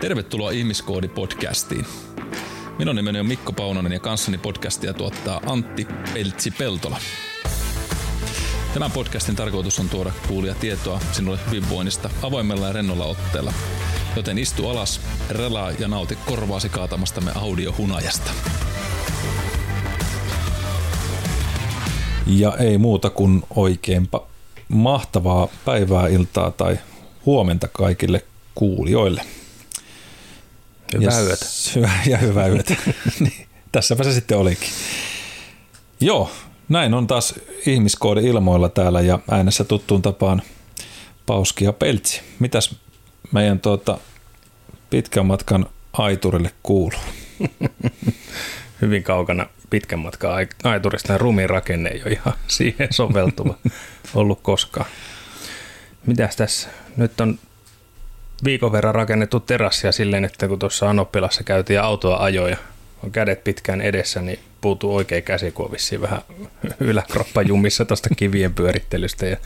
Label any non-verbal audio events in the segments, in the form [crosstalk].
Tervetuloa Ihmiskoodi-podcastiin. Minun nimeni on Mikko Paunonen ja kanssani podcastia tuottaa Antti Peltsi-Peltola. Tämän podcastin tarkoitus on tuoda kuulia tietoa sinulle hyvinvoinnista avoimella ja rennolla otteella. Joten istu alas, relaa ja nauti korvaasi kaatamastamme audiohunajasta. Ja ei muuta kuin oikeinpa mahtavaa päivää, iltaa tai huomenta kaikille kuulijoille. Hyvää yötä. Hyvä, ja hyvää yötä. [laughs] niin, tässäpä se sitten olikin. Joo, näin on taas ihmiskoodi ilmoilla täällä ja äänessä tuttuun tapaan Pauski ja Peltsi. Mitäs meidän tuota, pitkän matkan aiturille kuuluu? [laughs] Hyvin kaukana pitkän matkan aiturista rumiin rakenne ei ole ihan [laughs] siihen soveltuva ollut koskaan. Mitäs tässä? Nyt on viikon verran rakennettu terassia silleen, että kun tuossa Anoppilassa käytiin ja autoa ajoja, on kädet pitkään edessä, niin puutuu oikein käsi, kun vähän [laughs] yläkroppa jumissa tuosta kivien pyörittelystä ja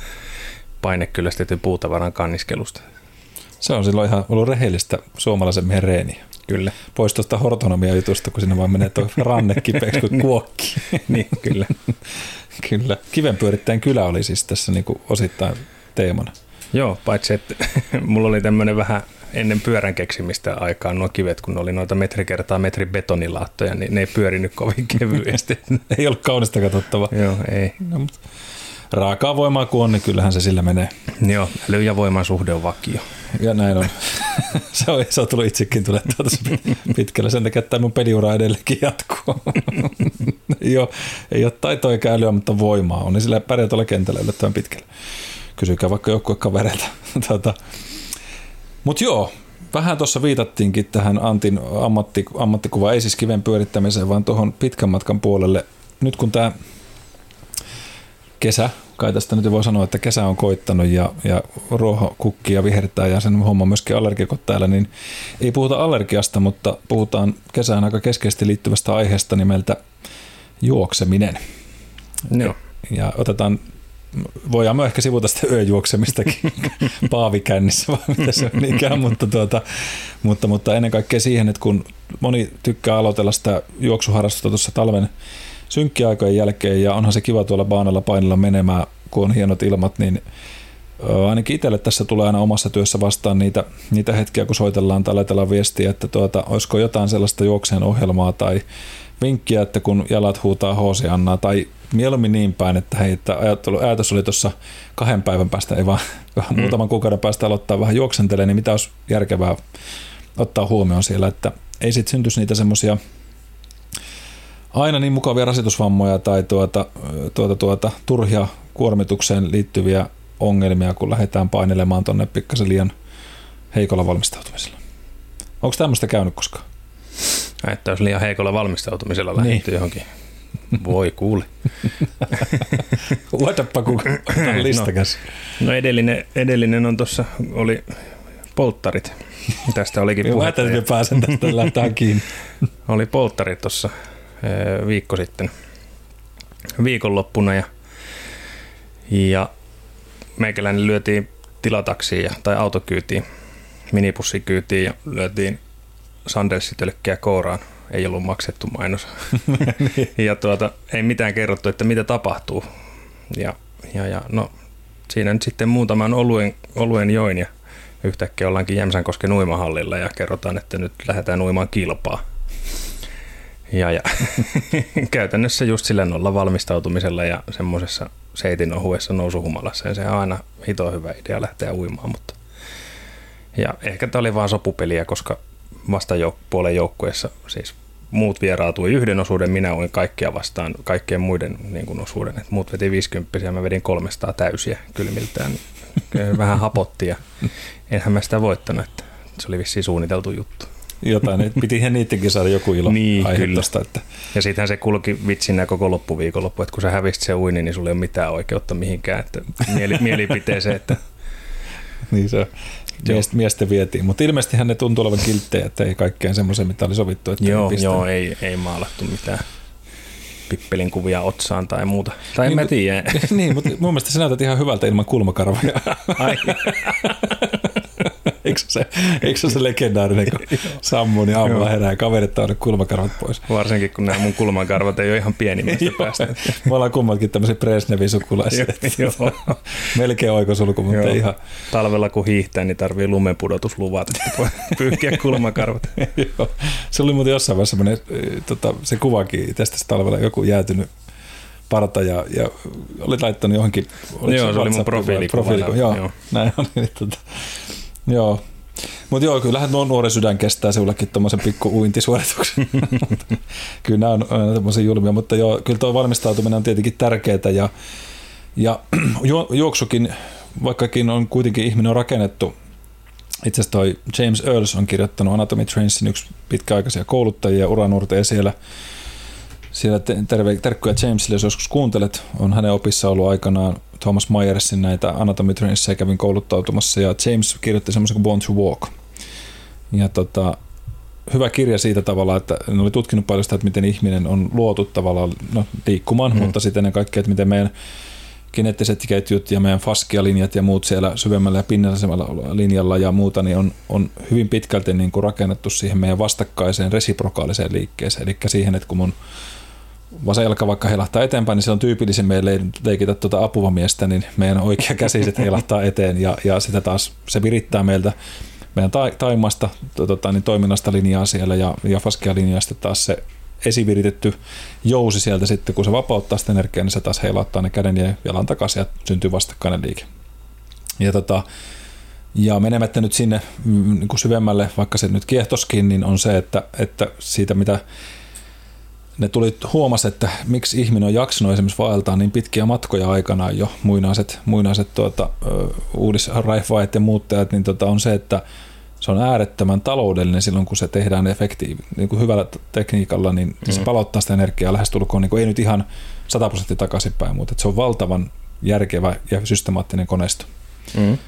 painekyllästetyn puutavaran kanniskelusta. Se on silloin ihan ollut rehellistä suomalaisen miehen reeniä. Kyllä. Pois tuosta hortonomia jutusta, kun sinne vaan menee tuo ranne kipeäksi kuin [laughs] kuokki. [laughs] niin, kyllä. kyllä. Kivenpyörittäjän kylä oli siis tässä niin kuin osittain teemana. Joo, paitsi että [laughs] mulla oli tämmöinen vähän ennen pyörän keksimistä aikaan nuo kivet, kun oli noita metri kertaa metri betonilaattoja, niin ne ei pyörinyt kovin kevyesti. [laughs] ei ollut kaunista katsottavaa. Joo, ei. No, mutta raakaa voimaa kun on, niin kyllähän se sillä menee. Joo, äly ja voiman suhde on vakio. Ja näin on. [laughs] se on, se on tullut itsekin tulee tuota pitkällä. Sen takia, että mun peliura edelleenkin jatkuu. ei, ole, ei ole taitoa eikä älyä, mutta voimaa on. Niin sillä pärjää tuolla kentällä yllättävän pitkällä. Kysykää vaikka joukkuekavereilta. [laughs] tuota. Mutta joo, vähän tuossa viitattiinkin tähän Antin ammatti, ammattikuva, ei siis kiven pyörittämiseen, vaan tuohon pitkän matkan puolelle. Nyt kun tämä kesä, kai tästä nyt voi sanoa, että kesä on koittanut ja, ja ruoho kukkii ja vihertää ja sen homma myöskin allergikot täällä, niin ei puhuta allergiasta, mutta puhutaan kesään aika keskeisesti liittyvästä aiheesta nimeltä juokseminen. Joo. Ja otetaan voidaan me ehkä sivuta sitä yöjuoksemistakin [laughs] paavikännissä vai mitä se on ikään, mutta, tuota, mutta, mutta ennen kaikkea siihen, että kun moni tykkää aloitella sitä juoksuharrastusta tuossa talven synkkiaikojen jälkeen ja onhan se kiva tuolla baanalla painella menemään, kun on hienot ilmat, niin ainakin itselle tässä tulee aina omassa työssä vastaan niitä, niitä hetkiä, kun soitellaan tai laitellaan viestiä, että tuota, olisiko jotain sellaista juokseen ohjelmaa tai vinkkiä, että kun jalat huutaa Annaa tai mieluummin niin päin, että hei, että ajattelu, ajatus oli tuossa kahden päivän päästä, ei [laughs] vaan mm. muutaman kuukauden päästä aloittaa vähän juoksentelee, niin mitä olisi järkevää ottaa huomioon siellä, että ei sitten syntyisi niitä semmoisia aina niin mukavia rasitusvammoja tai tuota, tuota, tuota, turhia kuormitukseen liittyviä ongelmia, kun lähdetään painelemaan tuonne pikkasen liian heikolla valmistautumisella. Onko tämmöistä käynyt koskaan? Että olisi liian heikolla valmistautumisella lähdetty niin. johonkin. Voi kuule. [laughs] Luetapa kun listakas. No, no edellinen, edellinen on tuossa, oli polttarit. Tästä olikin puhe. Mä että pääsen tästä lähtään [laughs] kiinni. oli polttarit tuossa viikko sitten viikonloppuna ja, ja meikäläinen lyötiin tilataksiin ja, tai autokyytiin, minipussikyytiin ja lyötiin sandelssitölkkiä kouraan. Ei ollut maksettu mainos. [laughs] ja tuota, ei mitään kerrottu, että mitä tapahtuu. Ja, ja, ja no, siinä nyt sitten muutaman oluen, oluen join ja yhtäkkiä ollaankin Jämsänkosken uimahallilla ja kerrotaan, että nyt lähdetään uimaan kilpaa. Ja, ja [laughs] käytännössä just sillä nolla valmistautumisella ja semmoisessa seitin ohuessa nousuhumalassa. Ja se on aina hito hyvä idea lähteä uimaan, mutta ja ehkä tämä oli vaan sopupeliä, koska vastapuolen joukkueessa siis muut vieraatui yhden osuuden, minä uin kaikkia vastaan kaikkien muiden niin kuin osuuden. Et muut veti 50 ja mä vedin 300 täysiä kylmiltään. Vähän hapotti ja enhän mä sitä voittanut, että se oli vissiin suunniteltu juttu jotain. Pitihän niidenkin saada joku ilo niin, kyllä. Että... Ja siitähän se kulki vitsinä koko loppuviikonloppu, että kun sä hävisit se uini, niin sulla ei ole mitään oikeutta mihinkään. Että mieli, mielipiteeseen, että... niin se Miest, miestä vietiin, mutta ilmeisesti ne tuntuu olevan kilttejä, että ei kaikkeen semmoisen, mitä oli sovittu. Että joo, joo ei, ei maalattu mitään pippelin kuvia otsaan tai muuta. Tai niin, en mä tiedä. [laughs] niin, mutta mun mielestä sä näytät ihan hyvältä ilman kulmakarvoja. Ai. [laughs] eikö, se, eikö se, se legendaarinen, kun [laughs] sammuu, niin aamulla herää ja kaverit on kulmakarvat pois. Varsinkin, kun nämä mun kulmakarvat ei ole ihan pienimmästä [laughs] päästä. Me ollaan kummatkin tämmöisiä Presnevin sukulaisia. [laughs] Melkein oikosulku, mutta Joo. ihan. Talvella kun hiihtää, niin tarvii lumenpudotusluvat, että voi pyyhkiä kulmakarvat. Joo. Se oli muuten jossain vaiheessa tota, se kuvakin tästä talvella joku jäätynyt parta ja, ja olit laittanut johonkin... Joo, se oli mun profiilikuva. profiilikuva. Joo, joo, näin on. Niin, tota, joo. Mutta joo, kyllähän nuo nuori sydän kestää sinullekin tuommoisen pikku uintisuorituksen. [laughs] kyllä nämä on aina tämmöisiä julmia, mutta joo, kyllä tuo valmistautuminen on tietenkin tärkeää ja, ja [clears throat] ju, juoksukin, vaikkakin on kuitenkin ihminen on rakennettu itse asiassa toi James Earls on kirjoittanut Anatomy Trainsin yksi pitkäaikaisia kouluttajia, uranuurteja siellä siellä terve, Jamesille, jos joskus kuuntelet, on hänen opissa ollut aikanaan Thomas Myersin näitä Anatomy ja kävin kouluttautumassa ja James kirjoitti semmoisen kuin Born to Walk. Ja tota, hyvä kirja siitä tavalla, että ne oli tutkinut paljon sitä, että miten ihminen on luotu tavallaan no, liikkumaan, mm. mutta sitten ennen kaikkea, että miten meidän geneettiset ketjut ja meidän faskialinjat ja muut siellä syvemmällä ja pinnallisemmalla linjalla ja muuta, niin on, on hyvin pitkälti niin kuin rakennettu siihen meidän vastakkaiseen resiprokaaliseen liikkeeseen, eli siihen, että kun mun vasen jalka vaikka heilahtaa eteenpäin, niin se on tyypillisin meille leikitä tuota apuvamiestä, niin meidän oikea [laughs] käsi sitten heilahtaa eteen ja, ja sitä taas se virittää meiltä meidän ta- taimasta tota, niin toiminnasta linjaa siellä ja, ja faskia linjaa sitten taas se esiviritetty jousi sieltä sitten, kun se vapauttaa sitä energiaa, niin se taas heilauttaa ne käden ja jalan takaisin ja syntyy vastakkainen liike. Ja, tota, ja menemättä nyt sinne mm, niin kuin syvemmälle, vaikka se nyt kiehtoskin, niin on se, että, että siitä mitä ne tuli huomasi, että miksi ihminen on jaksanut esimerkiksi vaeltaa niin pitkiä matkoja aikanaan jo, muinaiset, muinaiset tuota, uudisraifvaajat ja muuttajat, niin tota on se, että se on äärettömän taloudellinen silloin, kun se tehdään efektiiv, niin kuin hyvällä tekniikalla, niin mm. se palauttaa sitä energiaa lähestulkoon, niin kuin ei nyt ihan 100 prosenttia takaisinpäin, mutta se on valtavan järkevä ja systemaattinen koneisto. Mm.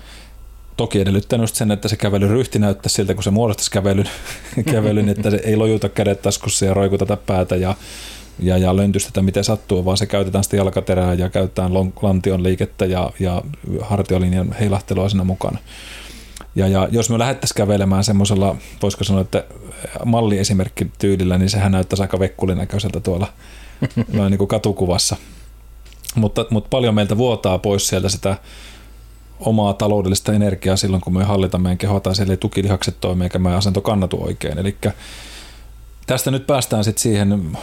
Toki edellyttänyt sen, että se kävelyn ryhti näyttää siltä, kun se muodostaisi kävelyn, [laughs] kävelyn että se ei lojuta kädet taskussa ja roikuteta päätä ja, ja, ja löntystetä miten sattuu, vaan se käytetään sitä jalkaterää ja käytetään lantion liikettä ja, ja hartiolinjan heilahtelua siinä mukana. Ja, ja jos me lähdettäisiin kävelemään semmoisella, voisiko sanoa, että malliesimerkki tyylillä, niin sehän näyttäisi aika vekkulinäköiseltä tuolla [laughs] noin niin kuin katukuvassa. Mutta, mutta paljon meiltä vuotaa pois sieltä sitä omaa taloudellista energiaa silloin, kun me hallitaan meidän kehoa tai siellä ei tukilihakset toimi eikä meidän asento kannatu oikein. Eli tästä nyt päästään sitten siihen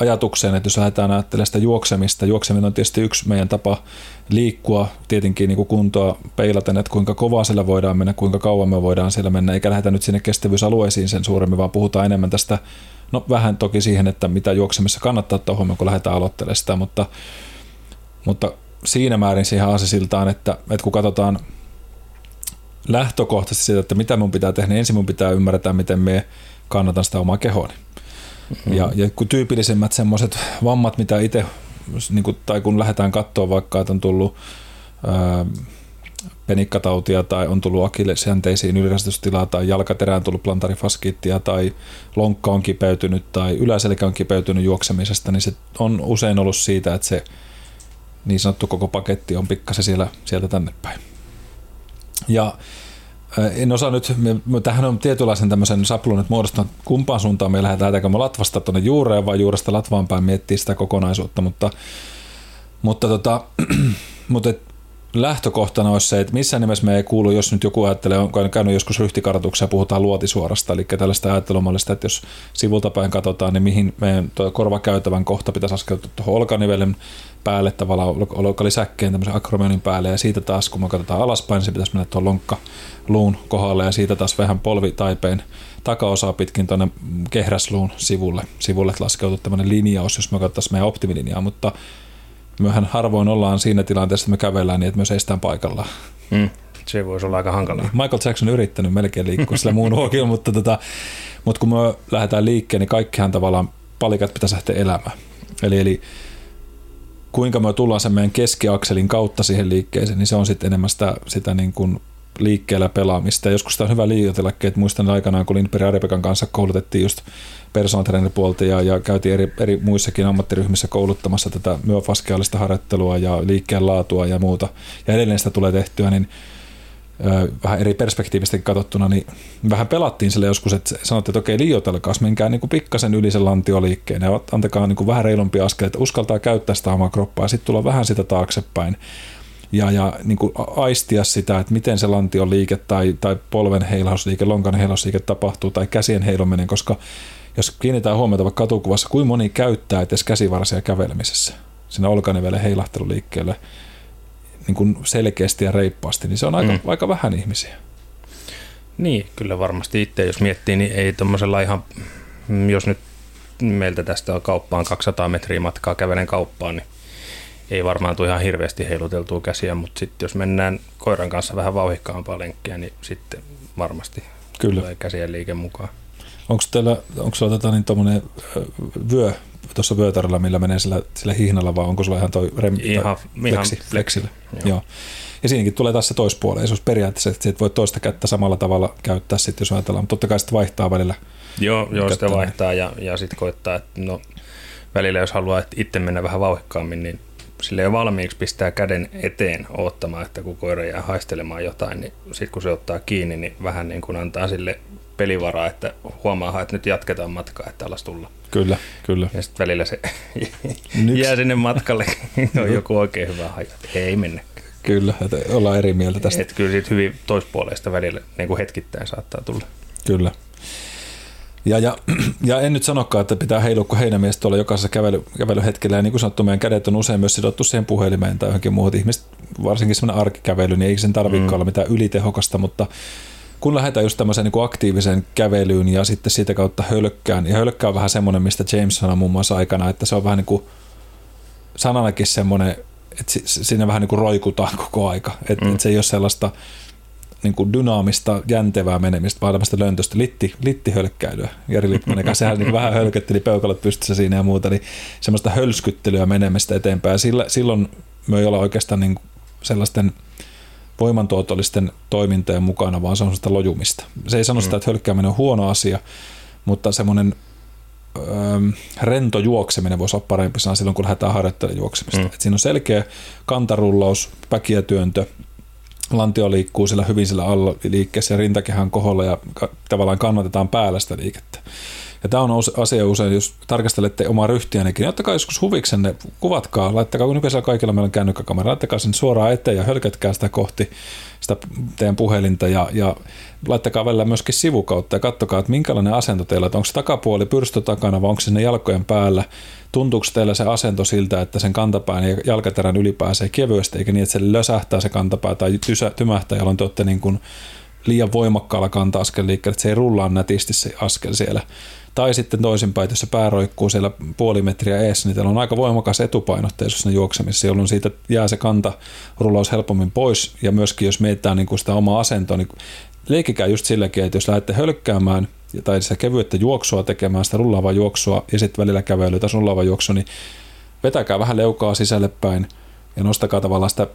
ajatukseen, että jos lähdetään ajattelemaan sitä juoksemista, juokseminen on tietysti yksi meidän tapa liikkua, tietenkin niin kuin kuntoa peilaten, että kuinka kovaa siellä voidaan mennä, kuinka kauan me voidaan siellä mennä, eikä lähdetä nyt sinne kestävyysalueisiin sen suuremmin, vaan puhutaan enemmän tästä, no vähän toki siihen, että mitä juoksemissa kannattaa ottaa huomioon, kun lähdetään aloittelemaan sitä, mutta, mutta siinä määrin siihen aasisiltaan, että, että kun katsotaan lähtökohtaisesti siitä, että mitä mun pitää tehdä, niin ensin mun pitää ymmärtää, miten me kannatan sitä omaa kehoani. Mm-hmm. Ja, ja kun tyypillisimmät semmoiset vammat, mitä itse, niin kun, tai kun lähdetään katsoa vaikka, että on tullut ää, penikkatautia tai on tullut akillesjänteisiin ylirasitustilaa tai jalkaterään tullut plantarifaskiittia tai lonkka on kipeytynyt tai yläselkä on kipeytynyt juoksemisesta, niin se on usein ollut siitä, että se niin sanottu koko paketti on pikkasen siellä, sieltä tänne päin. Ja en osaa nyt, me, me, tähän on tietynlaisen tämmöisen saplun nyt muodostunut, kumpaan suuntaan me lähdetään, lähdetäänkö me Latvasta tuonne juureen vai juuresta Latvaan päin miettiä sitä kokonaisuutta, mutta, mutta, tota, [clears throat] mutta et, lähtökohtana olisi se, että missään nimessä me ei kuulu, jos nyt joku ajattelee, on käynyt joskus ryhtikartoituksia ja puhutaan luotisuorasta, eli tällaista ajattelumallista, että jos sivulta päin katsotaan, niin mihin meidän korvakäytävän kohta pitäisi askeltua tuohon olkanivelen päälle tavallaan olkalisäkkeen tämmöisen akromionin päälle ja siitä taas kun me katsotaan alaspäin, niin se pitäisi mennä tuon lonkka luun kohdalle ja siitä taas vähän polvitaipeen takaosaa pitkin tuonne kehräsluun sivulle, sivulle laskeutuu tämmöinen linjaus, jos me katsotaan meidän optimilinjaa, mutta myöhän harvoin ollaan siinä tilanteessa, että me kävellään niin, että me seistään paikallaan. Mm. Se voisi olla aika hankalaa. Michael Jackson on yrittänyt melkein liikkua sillä muun huokilla, [laughs] mutta, tota, mutta kun me lähdetään liikkeelle, niin kaikkihan tavallaan palikat pitäisi lähteä elämään. Eli, eli kuinka me tullaan sen meidän keskiakselin kautta siihen liikkeeseen, niin se on sitten enemmän sitä, sitä niin kuin liikkeellä pelaamista. Ja joskus tämä on hyvä liioitellakin, että muistan aikanaan, kun Lindberg ja Rebekan kanssa koulutettiin just personal puolta ja, ja käytiin eri, eri muissakin ammattiryhmissä kouluttamassa tätä myofaskeaalista harjoittelua ja liikkeen laatua ja muuta. Ja edelleen sitä tulee tehtyä, niin vähän eri perspektiivistä katsottuna, niin vähän pelattiin sille joskus, että sanottiin, että okei, liioitelkaas, menkää niin kuin pikkasen yli sen lantioliikkeen ja antakaa niin kuin vähän reilumpia askel, että uskaltaa käyttää sitä omaa kroppaa ja sitten tulla vähän sitä taaksepäin ja, ja niin kuin aistia sitä, että miten se lantion liike tai, tai polven heilausliike, lonkan heilausliike tapahtuu tai käsien heiluminen, koska jos kiinnitetään huomiota vaikka katukuvassa, kuinka moni käyttää edes käsivarsia kävelemisessä, siinä olkanivelen heilahteluliikkeelle, niin kuin selkeästi ja reippaasti, niin se on aika, mm. aika vähän ihmisiä. Niin, kyllä varmasti itse, jos miettii, niin ei tuommoisella ihan, jos nyt meiltä tästä on kauppaan 200 metriä matkaa kävelen kauppaan, niin ei varmaan tule ihan hirveästi heiluteltua käsiä, mutta sitten jos mennään koiran kanssa vähän vauhikkaampaa lenkkiä, niin sitten varmasti Kyllä. tulee käsien liike mukaan. Onko teillä, onko sulla tota, niin vyö tuossa vyötäröllä, millä menee sillä, sillä hihnalla, vai onko sulla ihan toi rem, ihan, fleksi, ihan fleksillä? Joo. Joo. Ja siinäkin tulee taas se toispuoleisuus periaatteessa, että voi toista kättä samalla tavalla käyttää sitten, jos ajatellaan, mutta totta kai sitten vaihtaa välillä. Joo, joo sitä vaihtaa ja, ja sitten koittaa, että no välillä jos haluaa että itse mennä vähän vauhikkaammin, niin sille jo valmiiksi pistää käden eteen odottamaan, että kun koira jää haistelemaan jotain, niin sitten kun se ottaa kiinni, niin vähän niin kuin antaa sille pelivaraa, että huomaa, että nyt jatketaan matkaa, että alas tulla. Kyllä, kyllä. Ja sitten välillä se jää sinne matkalle, [laughs] on joku oikein hyvä haju, että ei mennä. Kyllä, että ollaan eri mieltä tästä. Että kyllä siitä hyvin toispuoleista välillä niin kuin hetkittäin saattaa tulla. Kyllä. Ja, ja, [clears throat] ja en nyt sanokaan, että pitää heilua kuin heinämies tuolla jokaisessa kävely, kävelyhetkellä. Ja niin kuin sanottu, meidän kädet on usein myös sidottu siihen puhelimeen tai johonkin muuhun. Ihmiset, varsinkin semmoinen arkikävely, niin ei sen tarvitse mm. olla mitään ylitehokasta, mutta kun lähdetään just tämmöiseen niin aktiiviseen kävelyyn ja sitten siitä kautta hölkkään, ja hölkkä on vähän semmoinen, mistä James sanoi muun muassa aikana, että se on vähän niin kuin sananakin semmoinen, että siinä vähän niin kuin roikutaan koko aika, että, mm. että se ei ole sellaista niin kuin dynaamista, jäntevää menemistä, vaan tämmöistä löntöstä litti, littihölkkäilyä. Jari Lipponen kanssa sehän niin vähän hölkötteli peukalot pystyssä siinä ja muuta, niin semmoista hölskyttelyä menemistä eteenpäin. Sillä, silloin me ei olla oikeastaan niin sellaisten voimantuotollisten toimintojen mukana, vaan se on sitä lojumista. Se ei sano sitä, että hölkkääminen on huono asia, mutta semmoinen rento juokseminen voisi olla parempi sana silloin, kun lähdetään harjoittelemaan juoksemista. Mm. Et siinä on selkeä kantarullaus, päkiätyöntö, lantio liikkuu sillä hyvin sillä alla liikkeessä ja rintakehän koholla ja tavallaan kannatetaan päällä sitä liikettä. Ja tämä on asia usein, jos tarkastelette omaa ryhtiännekin, niin ottakaa joskus huviksenne, kuvatkaa, laittakaa, kun nykyisellä kaikilla meillä on kännykkäkamera, laittakaa sen suoraan eteen ja hölkätkää sitä kohti sitä teidän puhelinta ja, ja laittakaa välillä myöskin sivukautta ja katsokaa, että minkälainen asento teillä on. Onko se takapuoli pyrstö takana vai onko se sinne jalkojen päällä? Tuntuuko teillä se asento siltä, että sen kantapään ja jalkaterän yli pääsee kevyesti, eikä niin, että se lösähtää se kantapää tai tysä, tymähtää, jolloin te olette niin kuin liian voimakkaalla kanta-askel liikkeelle, että se ei rullaa nätisti se askel siellä. Tai sitten toisinpäin, että jos se pää roikkuu siellä puoli metriä ees, niin teillä on aika voimakas etupainotteisuus siinä juoksemisessa, jolloin siitä jää se kanta rullaus helpommin pois. Ja myöskin jos mietitään niin kuin sitä omaa asentoa, niin leikikää just silläkin, että jos lähdette hölkkäämään tai sitä kevyettä juoksua tekemään, sitä rullaavaa juoksua ja sitten välillä kävelyä tai rullaavaa juoksua, niin vetäkää vähän leukaa sisälle päin ja nostakaa tavallaan sitä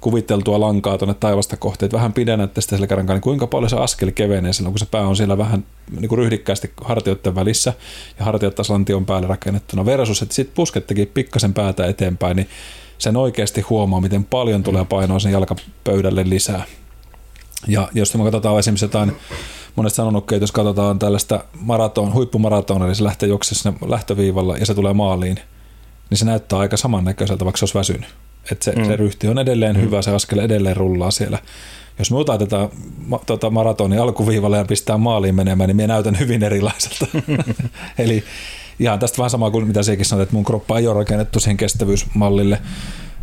kuviteltua lankaa tuonne taivasta kohti, että vähän pidennätte sitä selkärankaa, niin kuinka paljon se askel kevenee silloin, kun se pää on siellä vähän niin kuin ryhdikkäästi hartioiden välissä ja hartiot taas lantion päälle rakennettuna versus, että sitten puskettekin pikkasen päätä eteenpäin, niin sen oikeasti huomaa, miten paljon tulee painoa sen jalkapöydälle lisää. Ja jos me katsotaan esimerkiksi jotain, monesti sanonut, että jos katsotaan tällaista maraton, huippumaratonia, niin se lähtee juoksessa lähtöviivalla ja se tulee maaliin, niin se näyttää aika samannäköiseltä, vaikka se olisi väsynyt. Että se, mm. se ryhti on edelleen mm. hyvä, se askel edelleen rullaa siellä. Jos me otetaan ma, tota maratoni alkuviivalle ja pistää maaliin menemään, niin me näytän hyvin erilaiselta. [laughs] Eli ihan tästä vähän samaa kuin mitä sekin sanoit, että mun kroppa ei ole rakennettu siihen kestävyysmallille.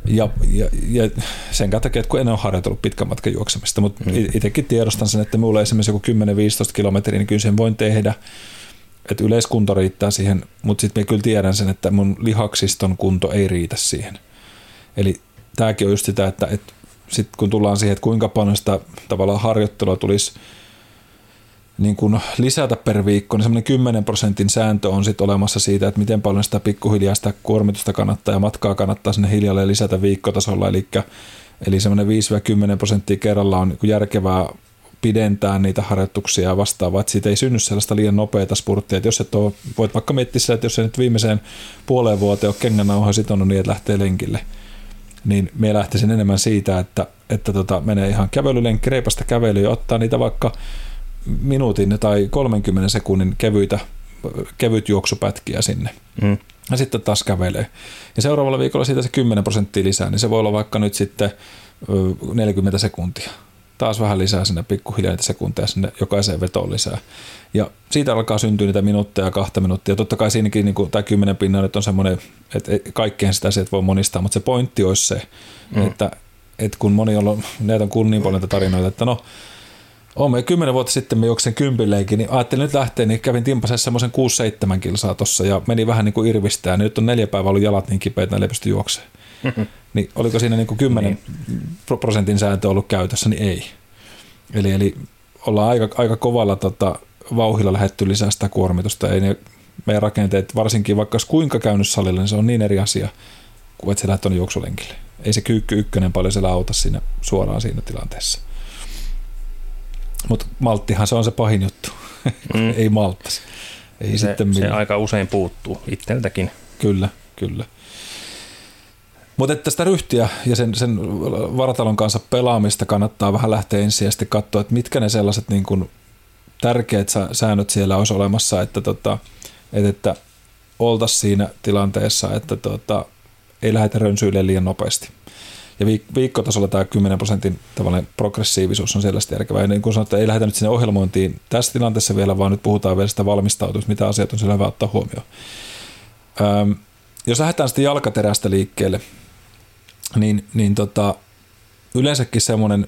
Ja, ja, ja sen takia, että kun en ole harjoitellut pitkän matkan juoksemista, mutta mm. itsekin tiedostan sen, että mulla esimerkiksi joku 10-15 kilometriä, niin kyllä sen voin tehdä. Että yleiskunto riittää siihen, mutta sitten mä kyllä tiedän sen, että mun lihaksiston kunto ei riitä siihen. Eli tämäkin on just sitä, että, että sitten kun tullaan siihen, että kuinka paljon sitä tavallaan harjoittelua tulisi niin kuin lisätä per viikko, niin semmoinen 10 prosentin sääntö on sitten olemassa siitä, että miten paljon sitä pikkuhiljaa sitä kuormitusta kannattaa ja matkaa kannattaa sinne hiljalleen lisätä viikkotasolla, eli, eli semmoinen 5-10 prosenttia kerralla on niin järkevää pidentää niitä harjoituksia ja vastaavaa, että siitä ei synny sellaista liian nopeita spurttia, että jos et ole, voit vaikka miettiä sitä, että jos se nyt viimeiseen puoleen vuoteen ole kengänauhoja sitonut niin, että lähtee lenkille – niin me lähtisin enemmän siitä, että että tota, menee ihan kävelylenkki, reipasta kävelyä ja ottaa niitä vaikka minuutin tai 30 sekunnin kevyitä, kevyt juoksupätkiä sinne. Mm. Ja sitten taas kävelee. Ja seuraavalla viikolla siitä se 10 prosenttia lisää, niin se voi olla vaikka nyt sitten 40 sekuntia. Taas vähän lisää sinne pikkuhiljaa niitä sekunteja sinne jokaiseen vetoon lisää. Ja siitä alkaa syntyä niitä minuutteja, kahta minuuttia. Totta kai siinäkin niin kuin, tämä kymmenen pinnan nyt on semmoinen, että kaikkeen sitä asiat voi monistaa, mutta se pointti olisi se, mm. että, että kun moni on, näitä on kuullut niin paljon tarinoita, että no, Ome, kymmenen vuotta sitten me juoksen kympinleikin, niin ajattelin nyt lähteä, niin kävin timpasessa semmoisen 6-7 kilsaa tossa ja meni vähän niin kuin irvistää. Nyt on neljä päivää ollut jalat niin kipeitä, että ei pysty juoksemaan. [laughs] niin oliko siinä niin kuin 10 niin. prosentin sääntö ollut käytössä, niin ei. Eli, eli ollaan aika, aika kovalla tota, vauhilla lähetty lisää sitä kuormitusta. Ei ne meidän rakenteet, varsinkin vaikka olisi kuinka käynyt salilla, niin se on niin eri asia kuin että lähdet tuonne juoksulenkille. Ei se kyykky ykkönen paljon siellä auta siinä suoraan siinä tilanteessa. Mutta malttihan se on se pahin juttu. [laughs] Mm. ei malttas. Ei se, sitten se aika usein puuttuu itseltäkin. Kyllä, kyllä. Mutta että sitä ryhtiä ja sen, sen vartalon kanssa pelaamista kannattaa vähän lähteä ensisijaisesti katsoa, että mitkä ne sellaiset niin kuin tärkeät säännöt siellä olisi olemassa, että, tota, että, että oltaisiin siinä tilanteessa, että tota, ei lähdetä rönsyille liian nopeasti. Ja viik- viikkotasolla tämä 10 prosentin tavallaan progressiivisuus on selvästi järkevää. Ja niin kuin sanottu, ei lähdetä nyt sinne ohjelmointiin tässä tilanteessa vielä, vaan nyt puhutaan vielä sitä valmistautumista, mitä asiat on siellä hyvä ottaa huomioon. Öm, jos lähdetään sitten jalkaterästä liikkeelle, niin, niin tota, yleensäkin semmoinen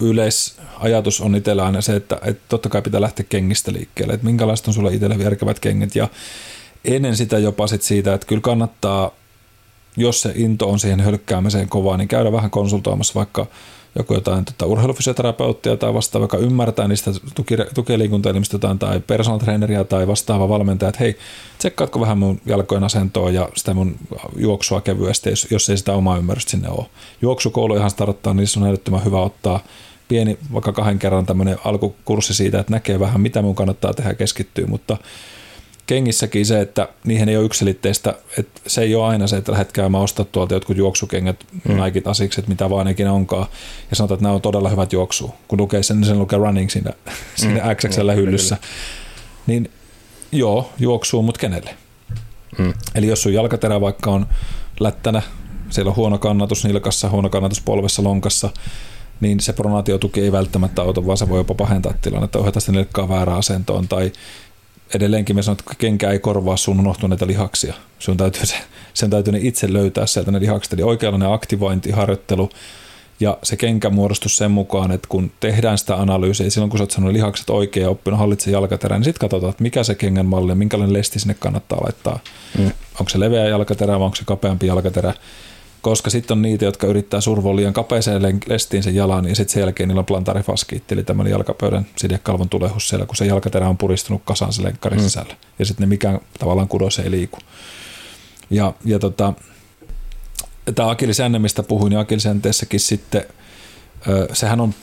yleisajatus on itsellä aina se, että, että totta kai pitää lähteä kengistä liikkeelle, että minkälaiset on sulla itselle järkevät kengät? Ja ennen sitä jopa sit siitä, että kyllä kannattaa, jos se into on siihen hölkkäämiseen kovaa, niin käydä vähän konsultoimassa vaikka joku jotain tota, urheilufysioterapeuttia tai vastaava, joka ymmärtää niistä tuki, tukiliikuntaelimistä jotain tai personal traineria tai vastaava valmentaja, että hei, tsekkaatko vähän mun jalkojen asentoa ja sitä mun juoksua kevyesti, jos, jos ei sitä omaa ymmärrystä sinne ole. Juoksukoulu ihan starttaa, niin se on älyttömän hyvä ottaa pieni, vaikka kahden kerran tämmöinen alkukurssi siitä, että näkee vähän, mitä mun kannattaa tehdä keskittyä, mutta kengissäkin se, että niihin ei ole yksilitteistä, että se ei ole aina se, että lähdet käymään ostaa tuolta jotkut juoksukengät, mm. Nike asikset, mitä vaan ikinä onkaan, ja sanotaan, että nämä on todella hyvät juoksu. Kun lukee sen, niin sen lukee running siinä, mm. siinä XXL hyllyssä. Niin joo, juoksuu, mutta kenelle? Mm. Eli jos sun jalkaterä vaikka on lättänä, siellä on huono kannatus nilkassa, huono kannatus polvessa, lonkassa, niin se pronaatiotuki ei välttämättä auta, vaan se voi jopa pahentaa tilannetta, ohjata sitä nilkkaa väärään asentoon tai edelleenkin me sanon, että kenkä ei korvaa sun unohtuneita lihaksia. Sun täytyy, se, sen täytyy ne itse löytää sieltä ne lihakset. Eli oikeanlainen aktivointiharjoittelu ja se kenkä muodostus sen mukaan, että kun tehdään sitä analyysiä, silloin kun sä oot sanonut lihakset oikein ja oppinut hallitse jalkaterää, niin sitten katsotaan, että mikä se kengän malli ja minkälainen lesti sinne kannattaa laittaa. Mm. Onko se leveä jalkaterä vai onko se kapeampi jalkaterä koska sitten on niitä, jotka yrittää survoa liian kapeeseen lestiin sen jalan, ja sitten sen jälkeen niillä on plantarifaskiitti, eli tämmöinen jalkapöydän sidekalvon tulehus siellä, kun se jalkaterä on puristunut kasaan sen lenkkarin mm. sisällä, ja sitten ne mikään tavallaan kudos ei liiku. Ja, ja tota, tämä akilisänne, mistä puhuin, niin akilisänteessäkin sitten, sehän on,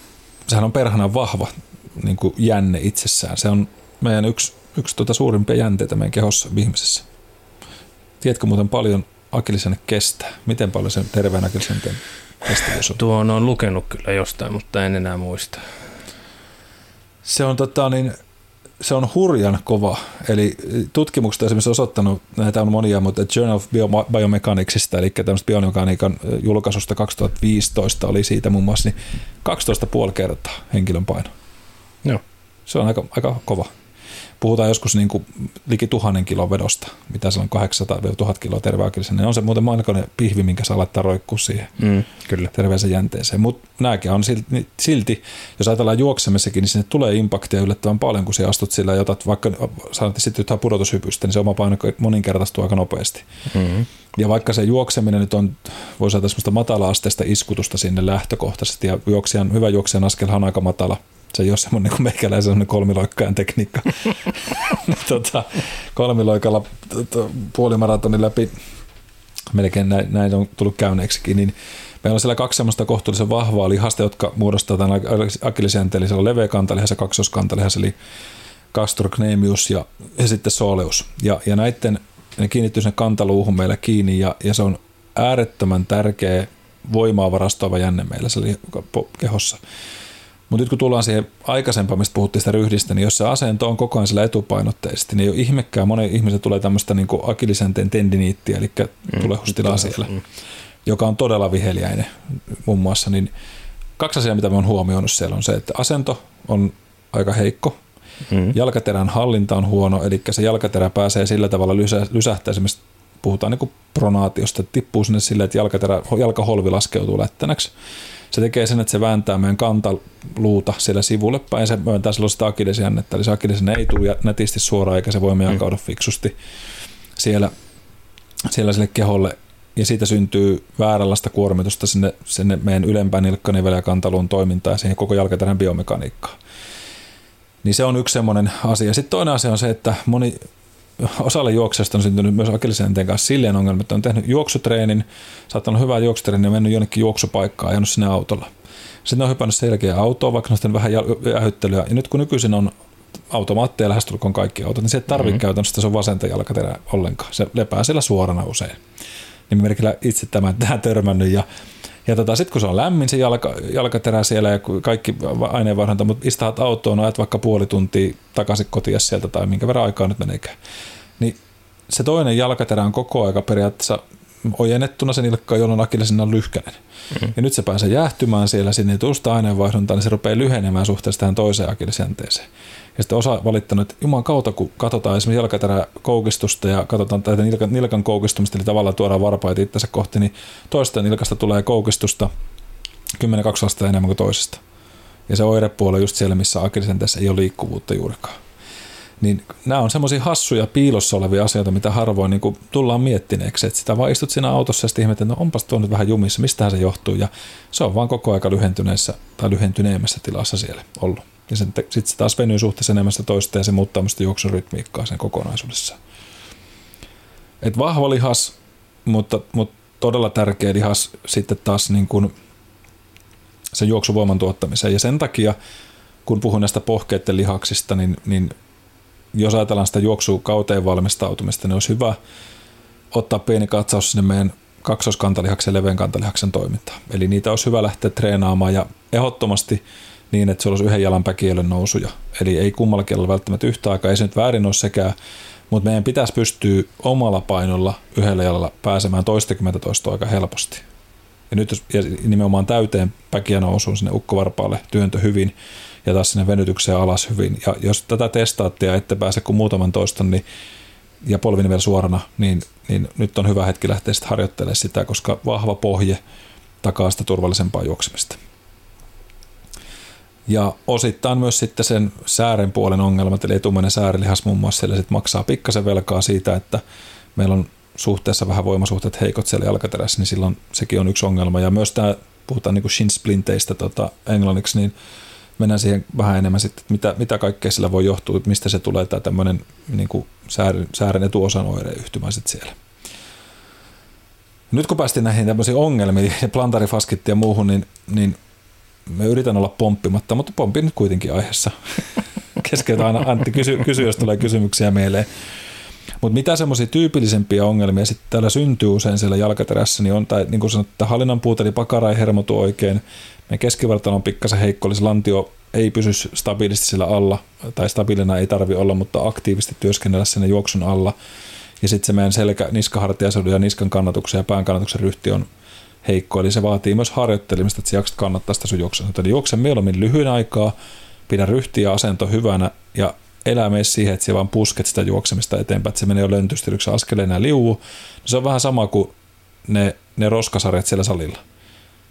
sehän on perhana vahva niin kuin jänne itsessään. Se on meidän yksi, yksi tuota suurimpia jänteitä meidän kehossa ihmisessä. Tiedätkö muuten paljon akilisenne kestää? Miten paljon sen terveen akilisenten kestävyys on? Tuon on lukenut kyllä jostain, mutta en enää muista. Se on, tota, niin, se on hurjan kova. Eli tutkimukset esimerkiksi osoittanut, näitä on monia, mutta Journal of Biomechanicsista, eli tämmöistä biomekaniikan julkaisusta 2015 oli siitä muun muassa, niin 12,5 kertaa henkilön paino. Joo. Se on aika, aika kova puhutaan joskus niin kuin liki tuhannen kilon vedosta, mitä se on 800-1000 kiloa terveakillisen, niin on se muuten maailmanen pihvi, minkä saa laittaa roikkuu siihen mm, kyllä. terveeseen jänteeseen. Mutta nämäkin on silti, niin silti, jos ajatellaan juoksemissakin, niin sinne tulee impaktia yllättävän paljon, kun sä astut sillä ja otat vaikka, sanot, sitten jotain pudotushypystä, niin se oma paino moninkertaistuu aika nopeasti. Mm-hmm. Ja vaikka se juokseminen nyt on, voisi sanoa semmoista matala-asteista iskutusta sinne lähtökohtaisesti, ja juoksijan, hyvä juoksijan askelhan on aika matala, se ei ole semmoinen kuin meikäläisen semmoinen kolmiloikkajan tekniikka. [laughs] tota, kolmiloikalla tota, puolimaratonin läpi, melkein näin, näin on tullut käyneeksikin, niin meillä on siellä kaksi semmoista kohtuullisen vahvaa lihasta, jotka muodostaa tämän akillisen eli siellä on leveä kantalihas ja kaksoskantalias, eli gastrocnemius ja, ja sitten soleus. Ja, ja näiden, ne kiinnittyy sinne kantaluuhun meillä kiinni, ja, ja se on äärettömän tärkeä voimaa varastoiva jänne meillä siellä kehossa. Mutta nyt kun tullaan siihen aikaisempaan, mistä puhuttiin sitä ryhdistä, niin jos se asento on koko ajan sillä etupainotteisesti, niin ei ole ihmekään. Monen ihmisen tulee tämmöistä niin akilisenteen tendiniittiä, eli mm, tulehustilaa siellä, mm. joka on todella viheliäinen muun muassa. Niin kaksi asiaa, mitä mä oon huomioinut siellä on se, että asento on aika heikko, mm. jalkaterän hallinta on huono, eli se jalkaterä pääsee sillä tavalla lysä, lysähtää esimerkiksi puhutaan niin pronaatiosta, että tippuu sinne silleen, että jalkaterä, jalkaholvi laskeutuu lättänäksi se tekee sen, että se vääntää meidän kantaluuta siellä sivulle päin, se myöntää silloin sitä akillesjännettä, eli se akillesjänne ei tule nätisti suoraan, eikä se voi meidän mm. fiksusti siellä, siellä sille keholle, ja siitä syntyy vääränlaista kuormitusta sinne, sinne meidän ylempään nilkkanivelä ja kantaluun toimintaan ja siihen koko jalkaterän biomekaniikkaan. Niin se on yksi semmoinen asia. Sitten toinen asia on se, että moni osalle juoksesta on syntynyt myös akillisjänteen kanssa silleen ongelma, että on tehnyt juoksutreenin, saattanut hyvää juoksutreeniä ja mennyt jonnekin juoksupaikkaan ja ajanut sinne autolla. Sitten on hypännyt selkeä autoa, vaikka on vähän jähyttelyä. Ja nyt kun nykyisin on automaatteja lähestulkoon kaikki autot, niin se ei tarvitse mm-hmm. käytännössä se on vasenta jalkaterää ollenkaan. Se lepää siellä suorana usein. Niin merkillä itse tämän [laughs] tähän törmännyt ja ja tota, sitten kun se on lämmin se jalka, jalkaterä siellä ja kaikki aineenvaihdunta, mutta istahat autoon, ajat vaikka puoli tuntia takaisin kotia sieltä tai minkä verran aikaa nyt meneekään. Niin se toinen jalkaterä on koko aika periaatteessa ojennettuna sen ilkka, jolloin akille on lyhkäinen. Mm-hmm. Ja nyt se pääsee jäähtymään siellä, sinne ei sitä aineenvaihduntaa, niin se rupeaa lyhenemään suhteessa tähän toiseen akillisjänteeseen. Ja sitten osa valittanut, että juman kautta, kun katsotaan esimerkiksi jalkaterä koukistusta ja katsotaan tätä nilkan, nilkan koukistumista, eli tavallaan tuodaan varpaita itsensä kohti, niin toista nilkasta tulee koukistusta 10-2 astetta enemmän kuin toisesta. Ja se oirepuoli on just siellä, missä akilisenteessä ei ole liikkuvuutta juurikaan. Niin nämä on semmoisia hassuja piilossa olevia asioita, mitä harvoin niin kuin tullaan miettineeksi. Että sitä vaan istut siinä autossa ja sitten ihmetät, että no onpas tuo nyt vähän jumissa, mistähän se johtuu. Ja se on vaan koko aika lyhentyneessä tai lyhentyneemmässä tilassa siellä ollut. Ja sitten se taas venyy suhteessa enemmän sitä toista ja se muuttaa sitä juoksun rytmiikkaa sen kokonaisuudessa. Et vahva lihas, mutta, mutta todella tärkeä lihas sitten taas niin kuin sen juoksuvoiman tuottamiseen. Ja sen takia, kun puhun näistä pohkeiden lihaksista, niin, niin jos ajatellaan sitä juoksukauteen valmistautumista, niin olisi hyvä ottaa pieni katsaus sinne meidän kaksoiskantalihaksen ja leveän kantalihaksen toimintaan. Eli niitä olisi hyvä lähteä treenaamaan ja ehdottomasti niin, että se olisi yhden jalan päkiölle nousuja. Eli ei kummalla kielellä välttämättä yhtä aikaa, ei se nyt väärin ole sekään, mutta meidän pitäisi pystyä omalla painolla yhdellä jalalla pääsemään toistakymmentä toista aika helposti. Ja nyt jos, ja nimenomaan täyteen päkiä nousuun sinne ukkovarpaalle työntö hyvin ja taas sinne venytykseen alas hyvin. Ja jos tätä testaatte ja ette pääse kuin muutaman toiston niin, ja polvin vielä suorana, niin, niin nyt on hyvä hetki lähteä sitten harjoittelemaan sitä, koska vahva pohje takaa sitä turvallisempaa juoksemista. Ja osittain myös sitten sen säären puolen ongelmat, eli etumainen säärilihas muun muassa, siellä sitten maksaa pikkasen velkaa siitä, että meillä on suhteessa vähän voimasuhteet heikot siellä jalkaterässä, niin silloin sekin on yksi ongelma. Ja myös tämä, puhutaan niin kuin shin splinteistä tota, englanniksi, niin mennään siihen vähän enemmän sitten, mitä, mitä kaikkea sillä voi johtua, mistä se tulee tämä tämmöinen niin kuin säären, säären etuosan oireyhtymä sitten siellä. Nyt kun päästiin näihin tämmöisiin ongelmiin, ja plantarifaskitti ja muuhun, niin, niin me yritän olla pomppimatta, mutta pompin nyt kuitenkin aiheessa. [laughs] Keskeytä aina Antti, kysy, kysy, jos tulee kysymyksiä mieleen. Mutta mitä semmoisia tyypillisempiä ongelmia sitten täällä syntyy usein siellä jalkaterässä, niin on tämä, niin kuin sanottu, että hallinnan puute, eli pakara ei hermotu oikein. Meidän keskivartalo on pikkasen heikko, eli lantio ei pysy stabiilisti sillä alla, tai stabiilina ei tarvi olla, mutta aktiivisesti työskennellä sinne juoksun alla. Ja sitten se meidän selkä, niskahartiaseudun ja niskan kannatuksen ja pään kannatuksen ryhti on heikko, eli se vaatii myös harjoittelemista, että sä jaksat kannattaa sitä sun juoksua. Eli juokse mieluummin lyhyen aikaa, pidä ryhti ja asento hyvänä ja elää mene siihen, että sä vaan pusket sitä juoksemista eteenpäin, että se menee jo löntysti, yksi askeleen ja liuu. Se on vähän sama kuin ne, ne roskasarjat siellä salilla.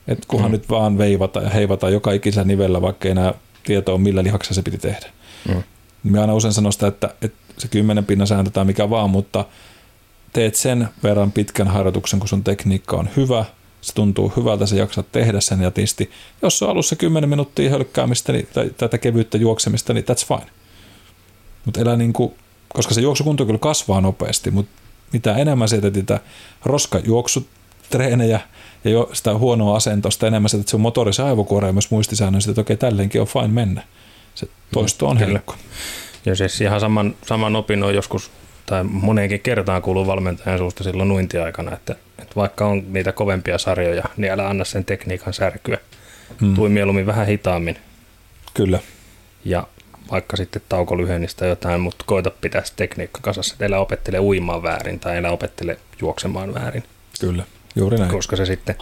Et kunhan mm. nyt vaan veivata ja heivata joka ikisellä nivellä, vaikka ei enää tietoa, millä lihaksella se piti tehdä. Mm. Mä aina usein sanon sitä, että, että se kymmenen pinnan sääntö tai mikä vaan, mutta teet sen verran pitkän harjoituksen, kun sun tekniikka on hyvä – se tuntuu hyvältä, se jaksat tehdä sen jätisti. Jos se on alussa 10 minuuttia hölkkäämistä niin, tai tätä kevyyttä juoksemista, niin that's fine. Mutta elää niin kuin, koska se juoksukunto kyllä kasvaa nopeasti, mutta mitä enemmän teet niitä roskajuoksutreenejä ja jo sitä huonoa asentosta, enemmän sä teet sun motorisen aivokuoreen ja myös muistisäännön, että okei, tälleenkin on fine mennä. Se toisto on helppo. Ja siis ihan saman, saman opin on joskus tai moneenkin kertaan kuuluu valmentajan suusta silloin nuintiaikana, että, että vaikka on niitä kovempia sarjoja, niin älä anna sen tekniikan särkyä. Hmm. Tui mieluummin vähän hitaammin. Kyllä. Ja vaikka sitten tauko lyhennistä jotain, mutta koita pitää se tekniikka kasassa, että älä opettele uimaan väärin tai älä opettele juoksemaan väärin. Kyllä, juuri näin. Koska se sitten,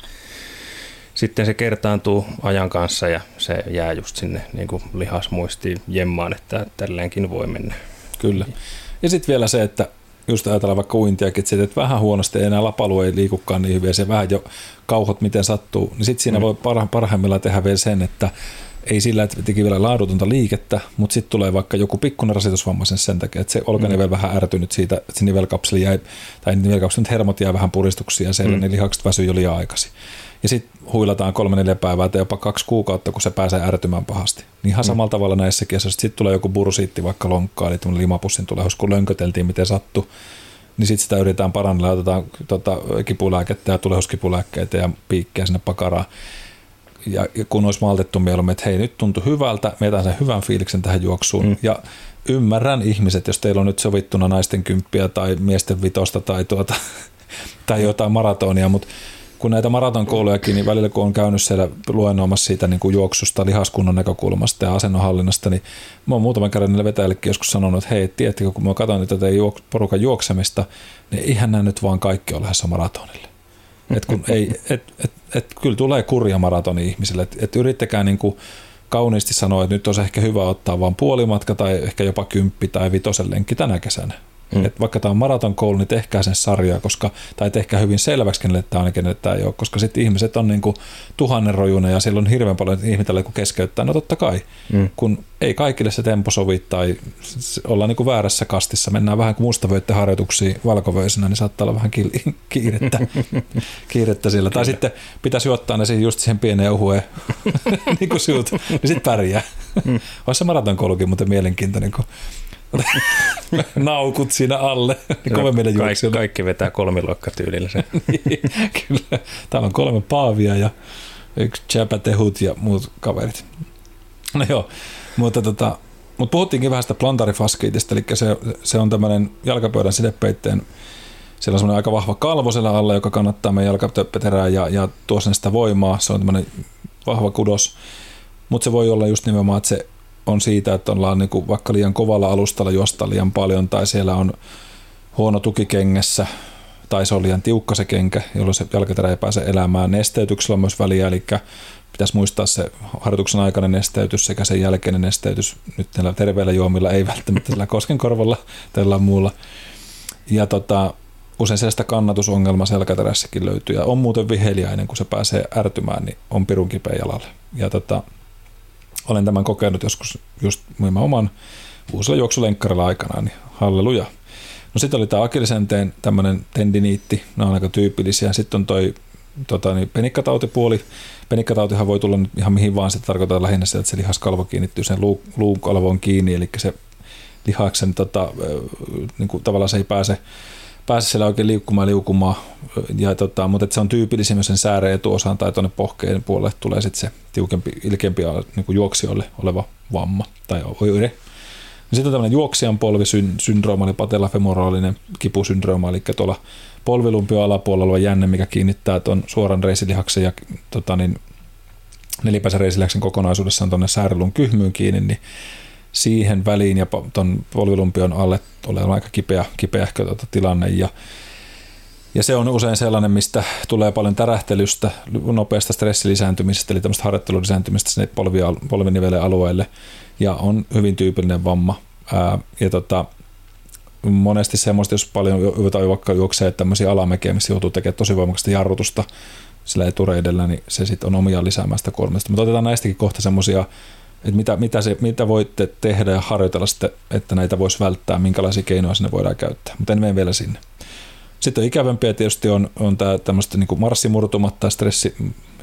sitten se kertaantuu ajan kanssa ja se jää just sinne niin kuin lihasmuistiin jemmaan, että tälleenkin voi mennä. Kyllä. Ja sitten vielä se, että just ajatellaan vaikka uintiakin, että, että vähän huonosti ei enää lapalu ei liikukaan niin hyvin ja se vähän jo kauhot miten sattuu, niin sitten siinä mm. voi parhaimmillaan tehdä vielä sen, että ei sillä, että teki vielä laadutonta liikettä, mutta sitten tulee vaikka joku pikkuinen rasitusvamma sen, takia, että se olkanivel mm. vähän ärtynyt siitä, että se nivelkapseli jäi, tai nivelkapselin hermot jäi vähän puristuksia ja siellä mm. ne lihakset väsyy jo liian aikaisin. Ja sitten huilataan kolme neljä päivää tai jopa kaksi kuukautta, kun se pääsee ärtymään pahasti. Niin ihan mm. samalla tavalla näissäkin, jos sitten tulee joku burusiitti vaikka lonkkaa, eli tuollainen limapussin tulee, kun lönköteltiin, miten sattuu, niin sitten sitä yritetään parannella, otetaan tota, kipulääkettä ja tulehuskipulääkkeitä ja piikkejä sinne pakaraan ja kun olisi maltettu mieluummin, että hei nyt tuntui hyvältä, me jätän sen hyvän fiiliksen tähän juoksuun mm. ja ymmärrän ihmiset, jos teillä on nyt sovittuna naisten kymppiä tai miesten vitosta tai, tuota, [laughs] tai jotain maratonia, mutta kun näitä maratonkoulujakin, niin välillä kun on käynyt siellä luennoimassa siitä niin kuin juoksusta, lihaskunnon näkökulmasta ja asennonhallinnasta, niin mä oon muutaman kerran niille vetäjillekin joskus sanonut, että hei, tiedättekö, kun mä katson tätä porukan juoksemista, niin ihan nämä nyt vaan kaikki on lähdössä maratonille. Et kun ei, et, et, et, kyllä tulee kurja maratoni ihmisille, että et yrittäkää niin kuin kauniisti sanoa, että nyt olisi ehkä hyvä ottaa vain puolimatka tai ehkä jopa kymppi tai vitosen lenkki tänä kesänä. Mm. Et vaikka tämä on maraton koulu, niin tehkää sen sarjaa, koska, tai tehkää hyvin selväksi, kenelle tämä on kenelle tämä ei ole, koska sitten ihmiset on niin kuin tuhannen rojuna ja silloin hirveän paljon ihmetellä, kun keskeyttää. No totta kai, mm. kun ei kaikille se tempo sovi tai ollaan niin kuin väärässä kastissa, mennään vähän kuin mustavöitten harjoituksiin valkovöisenä, niin saattaa olla vähän [laughs] kiirettä, [laughs] kiirettä sillä. Tai sitten pitäisi ottaa ne siihen just siihen pieneen ohueen, [laughs] niin kuin sinut, niin sitten pärjää. Mm. Olisi se maratonkoulukin muuten mielenkiintoinen, kun naukut siinä alle. Niin kovemmille kaikki, kaikki vetää kolmiluokkatyylillä se. [laughs] niin, kyllä. Täällä on kolme paavia ja yksi Chabatehut ja muut kaverit. No joo, mutta tota, mutta puhuttiinkin vähän sitä plantarifaskiitista, eli se, se on tämmöinen jalkapöydän sidepeitteen siellä on semmoinen aika vahva kalvo siellä alla, joka kannattaa meidän jalkapeterää ja, ja tuo sen sitä voimaa. Se on tämmöinen vahva kudos. Mutta se voi olla just nimenomaan, että se on siitä, että ollaan niin kuin vaikka liian kovalla alustalla juosta liian paljon tai siellä on huono tukikengessä tai se on liian tiukka se kenkä, jolloin se jalkaterä ei pääse elämään. Nesteytyksellä on myös väliä, eli pitäisi muistaa se harjoituksen aikainen nesteytys sekä sen jälkeinen nesteytys. Nyt näillä terveillä juomilla ei välttämättä sillä koskenkorvalla tällä muulla. Ja tota, usein sellaista kannatusongelma selkäterässäkin löytyy. Ja on muuten viheliäinen, kun se pääsee ärtymään, niin on pirun kipeä jalalle. Ja tota, olen tämän kokenut joskus just oman uusilla juoksulenkkarilla aikana, niin halleluja. No sitten oli tämä akilisenteen tämmöinen tendiniitti, nämä on aika tyypillisiä. Sitten on toi tota, niin penikkatautipuoli. Penikkatautihan voi tulla nyt ihan mihin vaan, se tarkoittaa lähinnä sitä, että se lihaskalvo kiinnittyy sen luu, luukalvoon kiinni, eli se lihaksen tota, niin kuin tavallaan se ei pääse pääse siellä oikein liukkumaan liukumaan, ja tota, mutta se on tyypillisin myös sen sääreen etuosaan tai tuonne pohkeen puolelle tulee sitten se tiukempi, ilkeämpi niin juoksijoille oleva vamma tai oire. No sitten on tämmöinen juoksijan polvisyndrooma, eli patellafemoraalinen kipusyndrooma, eli tuolla polvilumpion alapuolella oleva jänne, mikä kiinnittää tuon suoran reisilihaksen ja tota, niin, nelipäisen reisilihaksen kokonaisuudessaan tuonne säärilun kyhmyyn kiinni, niin siihen väliin ja tuon polvilumpion alle tulee aika kipeä, kipeähkö tuota tilanne ja ja se on usein sellainen, mistä tulee paljon tärähtelystä, nopeasta stressilisääntymisestä, eli tämmöistä harjoittelulisääntymisestä sinne polvinivelen alueelle, ja on hyvin tyypillinen vamma. Ää, ja tota, monesti semmoista, jos paljon jotain vaikka juoksee tämmöisiä alamäkiä, missä joutuu tekemään tosi voimakasta jarrutusta sillä etureidellä, niin se sitten on omia lisäämään sitä kuormista. Mutta otetaan näistäkin kohta semmoisia että mitä, mitä, se, mitä voitte tehdä ja harjoitella sitten, että näitä voisi välttää, minkälaisia keinoja sinne voidaan käyttää. Mutta en mene vielä sinne. Sitten ikävämpiä tietysti on, on tämä tämmöistä niin massimurtumat tai stressi,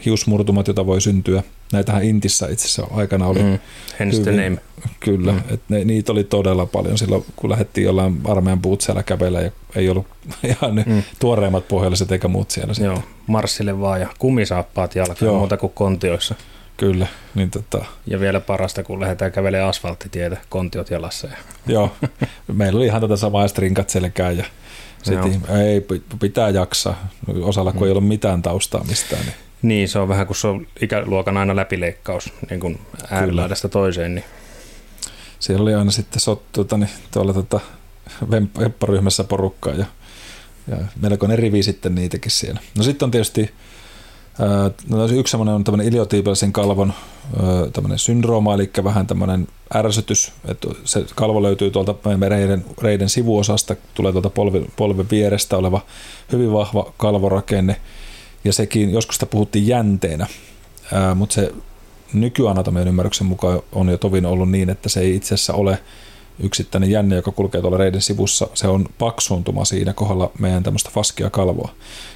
hiusmurtumat, joita voi syntyä. Näitähän Intissä itse asiassa aikana oli. Mm, hence hyvin, name. Kyllä, mm. että ne, niitä oli todella paljon silloin, kun lähdettiin jollain armeijan siellä kävellä ja ei ollut [laughs] ihan ne mm. tuoreimmat pohjalliset eikä muut siellä. Joo, sitten. marssille vaan ja kumisaappaat jalkaan, muuta kuin kontioissa. Kyllä. Niin tota... Ja vielä parasta, kun lähdetään kävelemään asfalttitietä, kontiot jalassa. Ja... Joo, meillä oli ihan tätä samaa strinkat selkään ja sitten ei, pitää jaksaa. Osalla, kun mm. ei ole mitään taustaa mistään. Niin. niin, se on vähän kuin se on ikäluokan aina läpileikkaus niin kuin äärilaidasta toiseen. Niin. Siellä oli aina sitten sot, tuota, niin, tuolla tuota, vempparyhmässä porukkaa ja, ja melkoinen rivi sitten niitäkin siellä. No sitten on tietysti No, yksi semmoinen on tämmöinen iliotiipillisen kalvon tämmöinen syndrooma, eli vähän tämmöinen ärsytys, että se kalvo löytyy tuolta reiden, reiden sivuosasta, tulee tuolta polven, polven vierestä oleva hyvin vahva kalvorakenne, ja sekin, joskus sitä puhuttiin jänteenä, mutta se nykyanatomian ymmärryksen mukaan on jo tovin ollut niin, että se ei itse asiassa ole yksittäinen jänne, joka kulkee tuolla reiden sivussa, se on paksuuntuma siinä kohdalla meidän tämmöistä faskia kalvoa.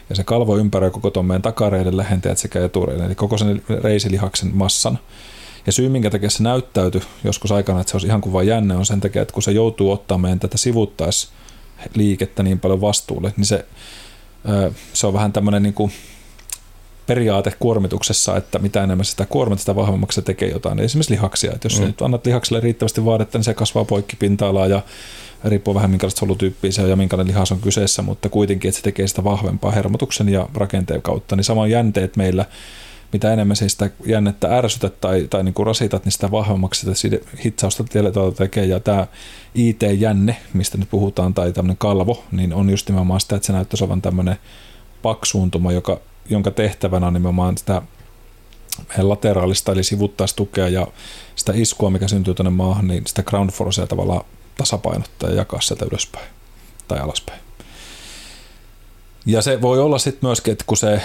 Ja se kalvo ympäröi koko tuon meidän takareiden lähenteet sekä etureiden, eli koko sen reisilihaksen massan. Ja syy, minkä takia se näyttäytyi joskus aikana, että se olisi ihan kuin vain jänne, on sen takia, että kun se joutuu ottaa meidän tätä sivuttaisliikettä niin paljon vastuulle, niin se, se on vähän tämmöinen niin kuin periaate kuormituksessa, että mitä enemmän sitä kuormita, sitä vahvemmaksi se tekee jotain. Esimerkiksi lihaksia. Että jos mm. nyt annat lihakselle riittävästi vaadetta, niin se kasvaa poikki pinta-alaa ja riippuu vähän minkälaista solutyyppiä se on ja minkälainen lihas on kyseessä, mutta kuitenkin, että se tekee sitä vahvempaa hermotuksen ja rakenteen kautta. Niin samoin jänteet meillä, mitä enemmän se sitä jännettä ärsytät tai, tai niin kuin rasitat, niin sitä vahvemmaksi sitä hitsausta tekee. Ja tämä IT-jänne, mistä nyt puhutaan, tai tämmöinen kalvo, niin on just nimenomaan sitä, että se näyttäisi olevan tämmöinen paksuuntuma, joka jonka tehtävänä on nimenomaan sitä lateraalista eli sivuttaistukea ja sitä iskua, mikä syntyy tuonne maahan, niin sitä ground forcea tavallaan tasapainottaa ja jakaa sieltä ylöspäin tai alaspäin. Ja se voi olla sitten myöskin, että kun se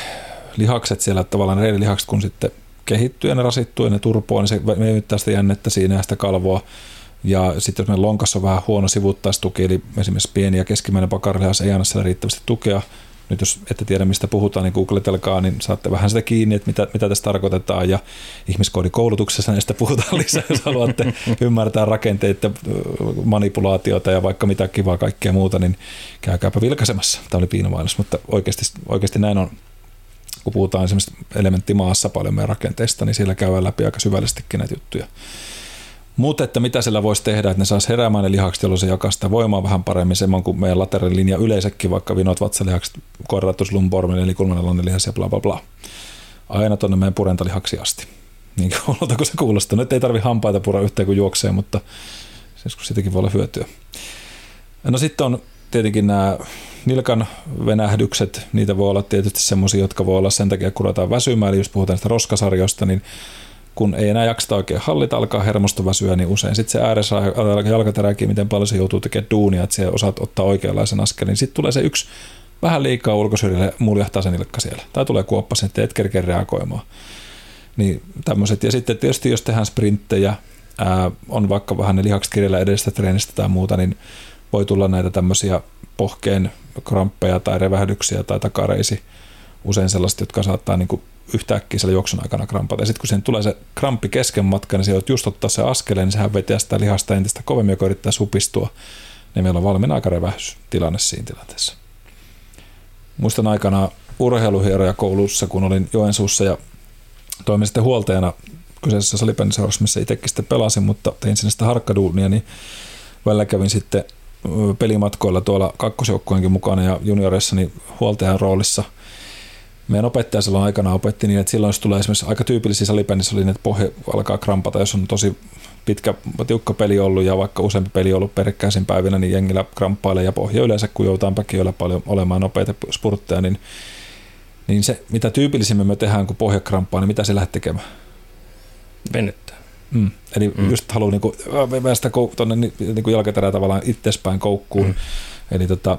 lihakset siellä, tavallaan reililihakset, kun sitten kehittyy ja ne rasittuu ja ne turpoa, niin se myyttää sitä jännettä siinä ja sitä kalvoa. Ja sitten jos meidän lonkassa on vähän huono sivuttaistuki, eli esimerkiksi pieni ja keskimmäinen pakarilihas ei anna siellä riittävästi tukea, nyt jos ette tiedä mistä puhutaan, niin googletelkaa, niin saatte vähän sitä kiinni, että mitä, mitä tässä tarkoitetaan ja ihmiskoodikoulutuksessa näistä puhutaan [laughs] lisää, jos haluatte ymmärtää rakenteita, manipulaatiota ja vaikka mitä kivaa kaikkea muuta, niin käykääpä vilkaisemassa. Tämä oli piinomainos, mutta oikeasti, oikeasti näin on, kun puhutaan esimerkiksi elementtimaassa paljon meidän rakenteista, niin siellä käydään läpi aika syvällisestikin näitä juttuja. Mutta että mitä sillä voisi tehdä, että ne saisi heräämään ne lihakset, jolloin se jakaa sitä voimaa vähän paremmin, semmoinen kuin meidän lateraalin yleensäkin, vaikka vinot vatsalihakset, korratus lumbormin, eli kulmanalainen lihas ja bla bla bla. Aina tuonne meidän purentalihaksi asti. Niin kuulolta kuin se kuulostaa. Nyt ei tarvi hampaita pura yhteen kuin juoksee, mutta joskus siitäkin voi olla hyötyä. No sitten on tietenkin nämä nilkan venähdykset, niitä voi olla tietysti semmoisia, jotka voi olla sen takia, kun ruvetaan väsymään, eli jos puhutaan sitä roskasarjosta, niin kun ei enää jakseta oikein hallita, alkaa hermosto väsyä, niin usein sitten se ääressä jalkateräkin, miten paljon se joutuu tekemään duunia, että se osaat ottaa oikeanlaisen askelin. Sitten tulee se yksi vähän liikaa ulkosyrjille muljahtaa se nilkka siellä. Tai tulee kuoppa sen, että et kerkeä reagoimaan. Niin tämmöiset. Ja sitten tietysti jos tehdään sprinttejä, ää, on vaikka vähän ne lihakset kirjalla edestä treenistä tai muuta, niin voi tulla näitä tämmöisiä pohkeen kramppeja tai revähdyksiä tai takareisi. Usein sellaiset, jotka saattaa niin kuin yhtäkkiä siellä juoksun aikana krampata. Ja sitten kun siihen tulee se kramppi kesken matkan, niin se just ottaa se askeleen, niin sehän vetää sitä lihasta entistä kovemmin, joka yrittää supistua. Niin meillä on valmiina aika revähdystilanne siinä tilanteessa. Muistan aikana urheiluhieroja koulussa, kun olin Joensuussa ja toimin sitten huoltajana kyseisessä salibändiseurassa, missä itsekin sitten pelasin, mutta tein sinne sitä harkkaduunia, niin välillä kävin sitten pelimatkoilla tuolla kakkosjoukkueenkin mukana ja junioreissa niin huoltajan roolissa – meidän opettaja silloin aikana opetti niin, että silloin jos tulee esimerkiksi aika tyypillisiä salibändissä oli, niin, että pohja alkaa krampata, jos on tosi pitkä, tiukka peli ollut ja vaikka useampi peli ollut peräkkäisin päivinä, niin jengillä kramppailee ja pohja yleensä, kun joudutaan päkiöllä paljon olemaan nopeita spurtteja, niin, niin se, mitä tyypillisimmin me tehdään, kun pohja kramppaa, niin mitä se lähdet tekemään? Venyttää. Mm. Eli mm. just haluaa niinku, päästä tuonne niinku jalkaterää tavallaan itsespäin koukkuun. Mm. Eli tota,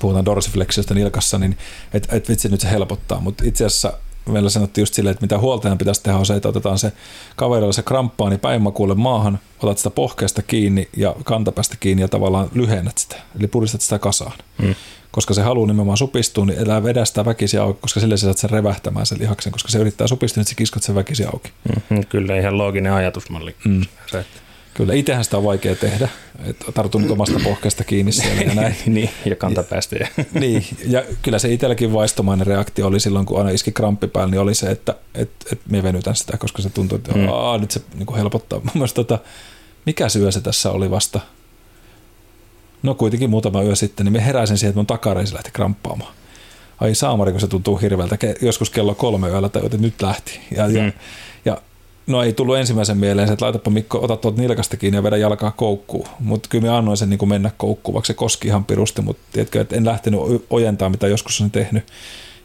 puhutaan dorsiflexiosta nilkassa, niin että et vitsi nyt se helpottaa, mutta itse asiassa meillä sanottiin just silleen, että mitä huoltajan pitäisi tehdä on se, että otetaan se kaverilla se kramppaani päinmakuulle maahan, otat sitä pohkeesta kiinni ja kantapäästä kiinni ja tavallaan lyhennät sitä, eli puristat sitä kasaan. Hmm. Koska se haluaa nimenomaan supistua, niin elää vedä sitä väkisiä auki, koska sille sä saat sen revähtämään sen lihaksen, koska se yrittää supistua, niin sä kiskot sen väkisiä auki. Hmm, kyllä ihan looginen ajatusmalli. Hmm. Se, Kyllä, itsehän sitä on vaikea tehdä. Et tartun nyt omasta pohkeesta kiinni siellä ja näin. [laughs] niin, ja kantapäästä. Ja. [laughs] niin, ja kyllä se itselläkin vaistomainen reaktio oli silloin, kun aina iski kramppi päällä, niin oli se, että et, et me venytän sitä, koska se tuntui, että mm. Aa, nyt se niin helpottaa. Mun mielestä, tota, mikä syö se tässä oli vasta? No kuitenkin muutama yö sitten, niin me heräsin siihen, että mun takareisi lähti kramppaamaan. Ai saamari, kun se tuntuu hirveältä. Joskus kello kolme yöllä että nyt lähti. Ja, mm. ja, ja No ei tullut ensimmäisen mieleen että laitapa Mikko, ota tuolta nilkasta kiinni ja vedä jalkaa koukkuun. Mutta kyllä me annoin sen niin kuin mennä koukkuun, vaikka se koski ihan pirusti, mutta tiedätkö, että en lähtenyt ojentaa, mitä joskus on tehnyt.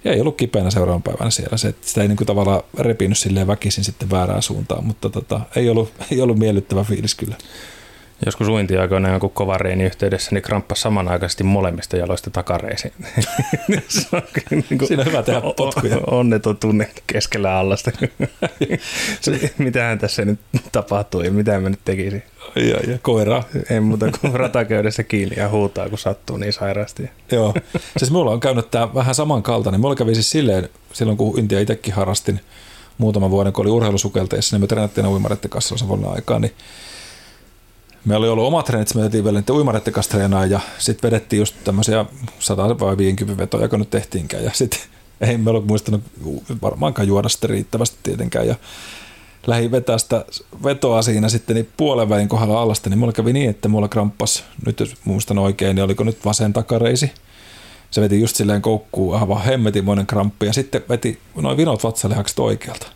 Ja ei ollut kipeänä seuraavan päivänä siellä. Se, että sitä ei niin tavallaan repinyt silleen väkisin sitten väärään suuntaan, mutta tota, ei, ollut, [laughs] ei ollut miellyttävä fiilis kyllä. Joskus uintiaikoina jonkun kovan yhteydessä, niin kramppasi samanaikaisesti molemmista jaloista takareisiin. [laughs] niin Siinä on hyvä tehdä potkuja. Onneton tunne keskellä allasta. [laughs] Mitähän tässä nyt tapahtuu ja mitä mä nyt tekisin. Ja, ja koira. Ei muuta kuin rataköydessä kiinni ja huutaa, kun sattuu niin sairaasti. Joo. Siis mulla on käynyt tämä vähän samankaltainen. Mulla kävi siis silleen, silloin kun Intia itsekin harrastin muutama vuoden, kun oli urheilusukelteissa, niin me treenattiin uimareiden kanssa vuonna aikaa, niin Meillä oli ollut omat treenit, me tehtiin vielä uimareiden kanssa treenaa ja sitten vedettiin just tämmöisiä 100 vai 50 vetoja, kun nyt tehtiinkään ja sitten [laughs] ei me ollut muistanut varmaankaan juoda sitten riittävästi tietenkään ja lähdin vetää sitä vetoa siinä sitten niin puolen välin kohdalla alasta, niin mulla kävi niin, että mulla kramppas, nyt jos muistan oikein, niin oliko nyt vasen takareisi. Se veti just silleen koukkuun aivan hemmetimoinen kramppi ja sitten veti noin vinot vatsalihakset oikealta.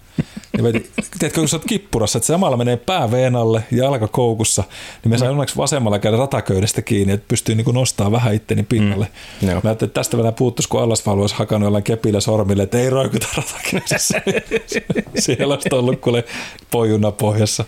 Ja veti, tiedätkö, kun sä oot kippurassa, että samalla menee pää veenalle ja jalka koukussa, niin me sain onneksi vasemmalla käydä rataköydestä kiinni, että pystyy niin nostaa vähän itteni pinnalle. Mm. Mä ajattelin, että tästä vielä puuttuisi, kun allasvalu olisi hakannut jollain kepillä sormille, että ei roikuta rataköydessä. [laughs] Siellä olisi ollut kuule pojuna pohjassa.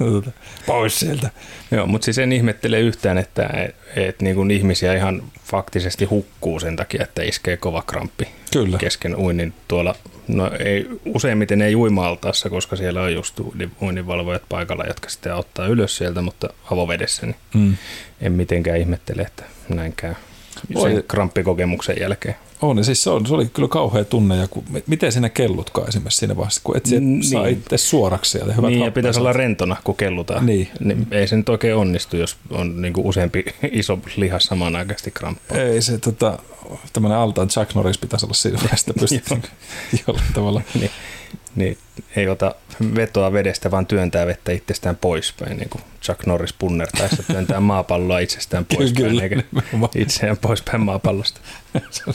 [laughs] Pois sieltä. Joo, mutta siis en ihmettele yhtään, että et, et niin kuin ihmisiä ihan faktisesti hukkuu sen takia, että iskee kova kramppi Kyllä. kesken uinnin tuolla. No ei, useimmiten ei uimaaltaassa, koska siellä on just uinninvalvojat paikalla, jotka sitten ottaa ylös sieltä, mutta avovedessä, niin mm. en mitenkään ihmettele, että näin käy sen kramppikokemuksen jälkeen. On, siis se, on, se oli kyllä kauhea tunne, ja kun, miten sinä kellutkaan esimerkiksi siinä vaiheessa, kun et niin. saa itse suoraksi sieltä. Hyvät niin, ja pitäisi olla rentona, kun kellutaan. Niin. niin. Ei se nyt oikein onnistu, jos on niin kuin useampi [laughs] iso lihas samanaikaisesti kramppaa. Ei se, tota, tämmöinen altaan Chuck Norris pitäisi olla siinä vaiheessa, [laughs] pystytään jollain tavalla. niin, niin, ei ota vetoa vedestä, vaan työntää vettä itsestään poispäin, niin kuin Chuck Norris punnertaessa työntää [laughs] maapalloa itsestään poispäin, Kyllä, eikä itseään poispäin maapallosta. [laughs]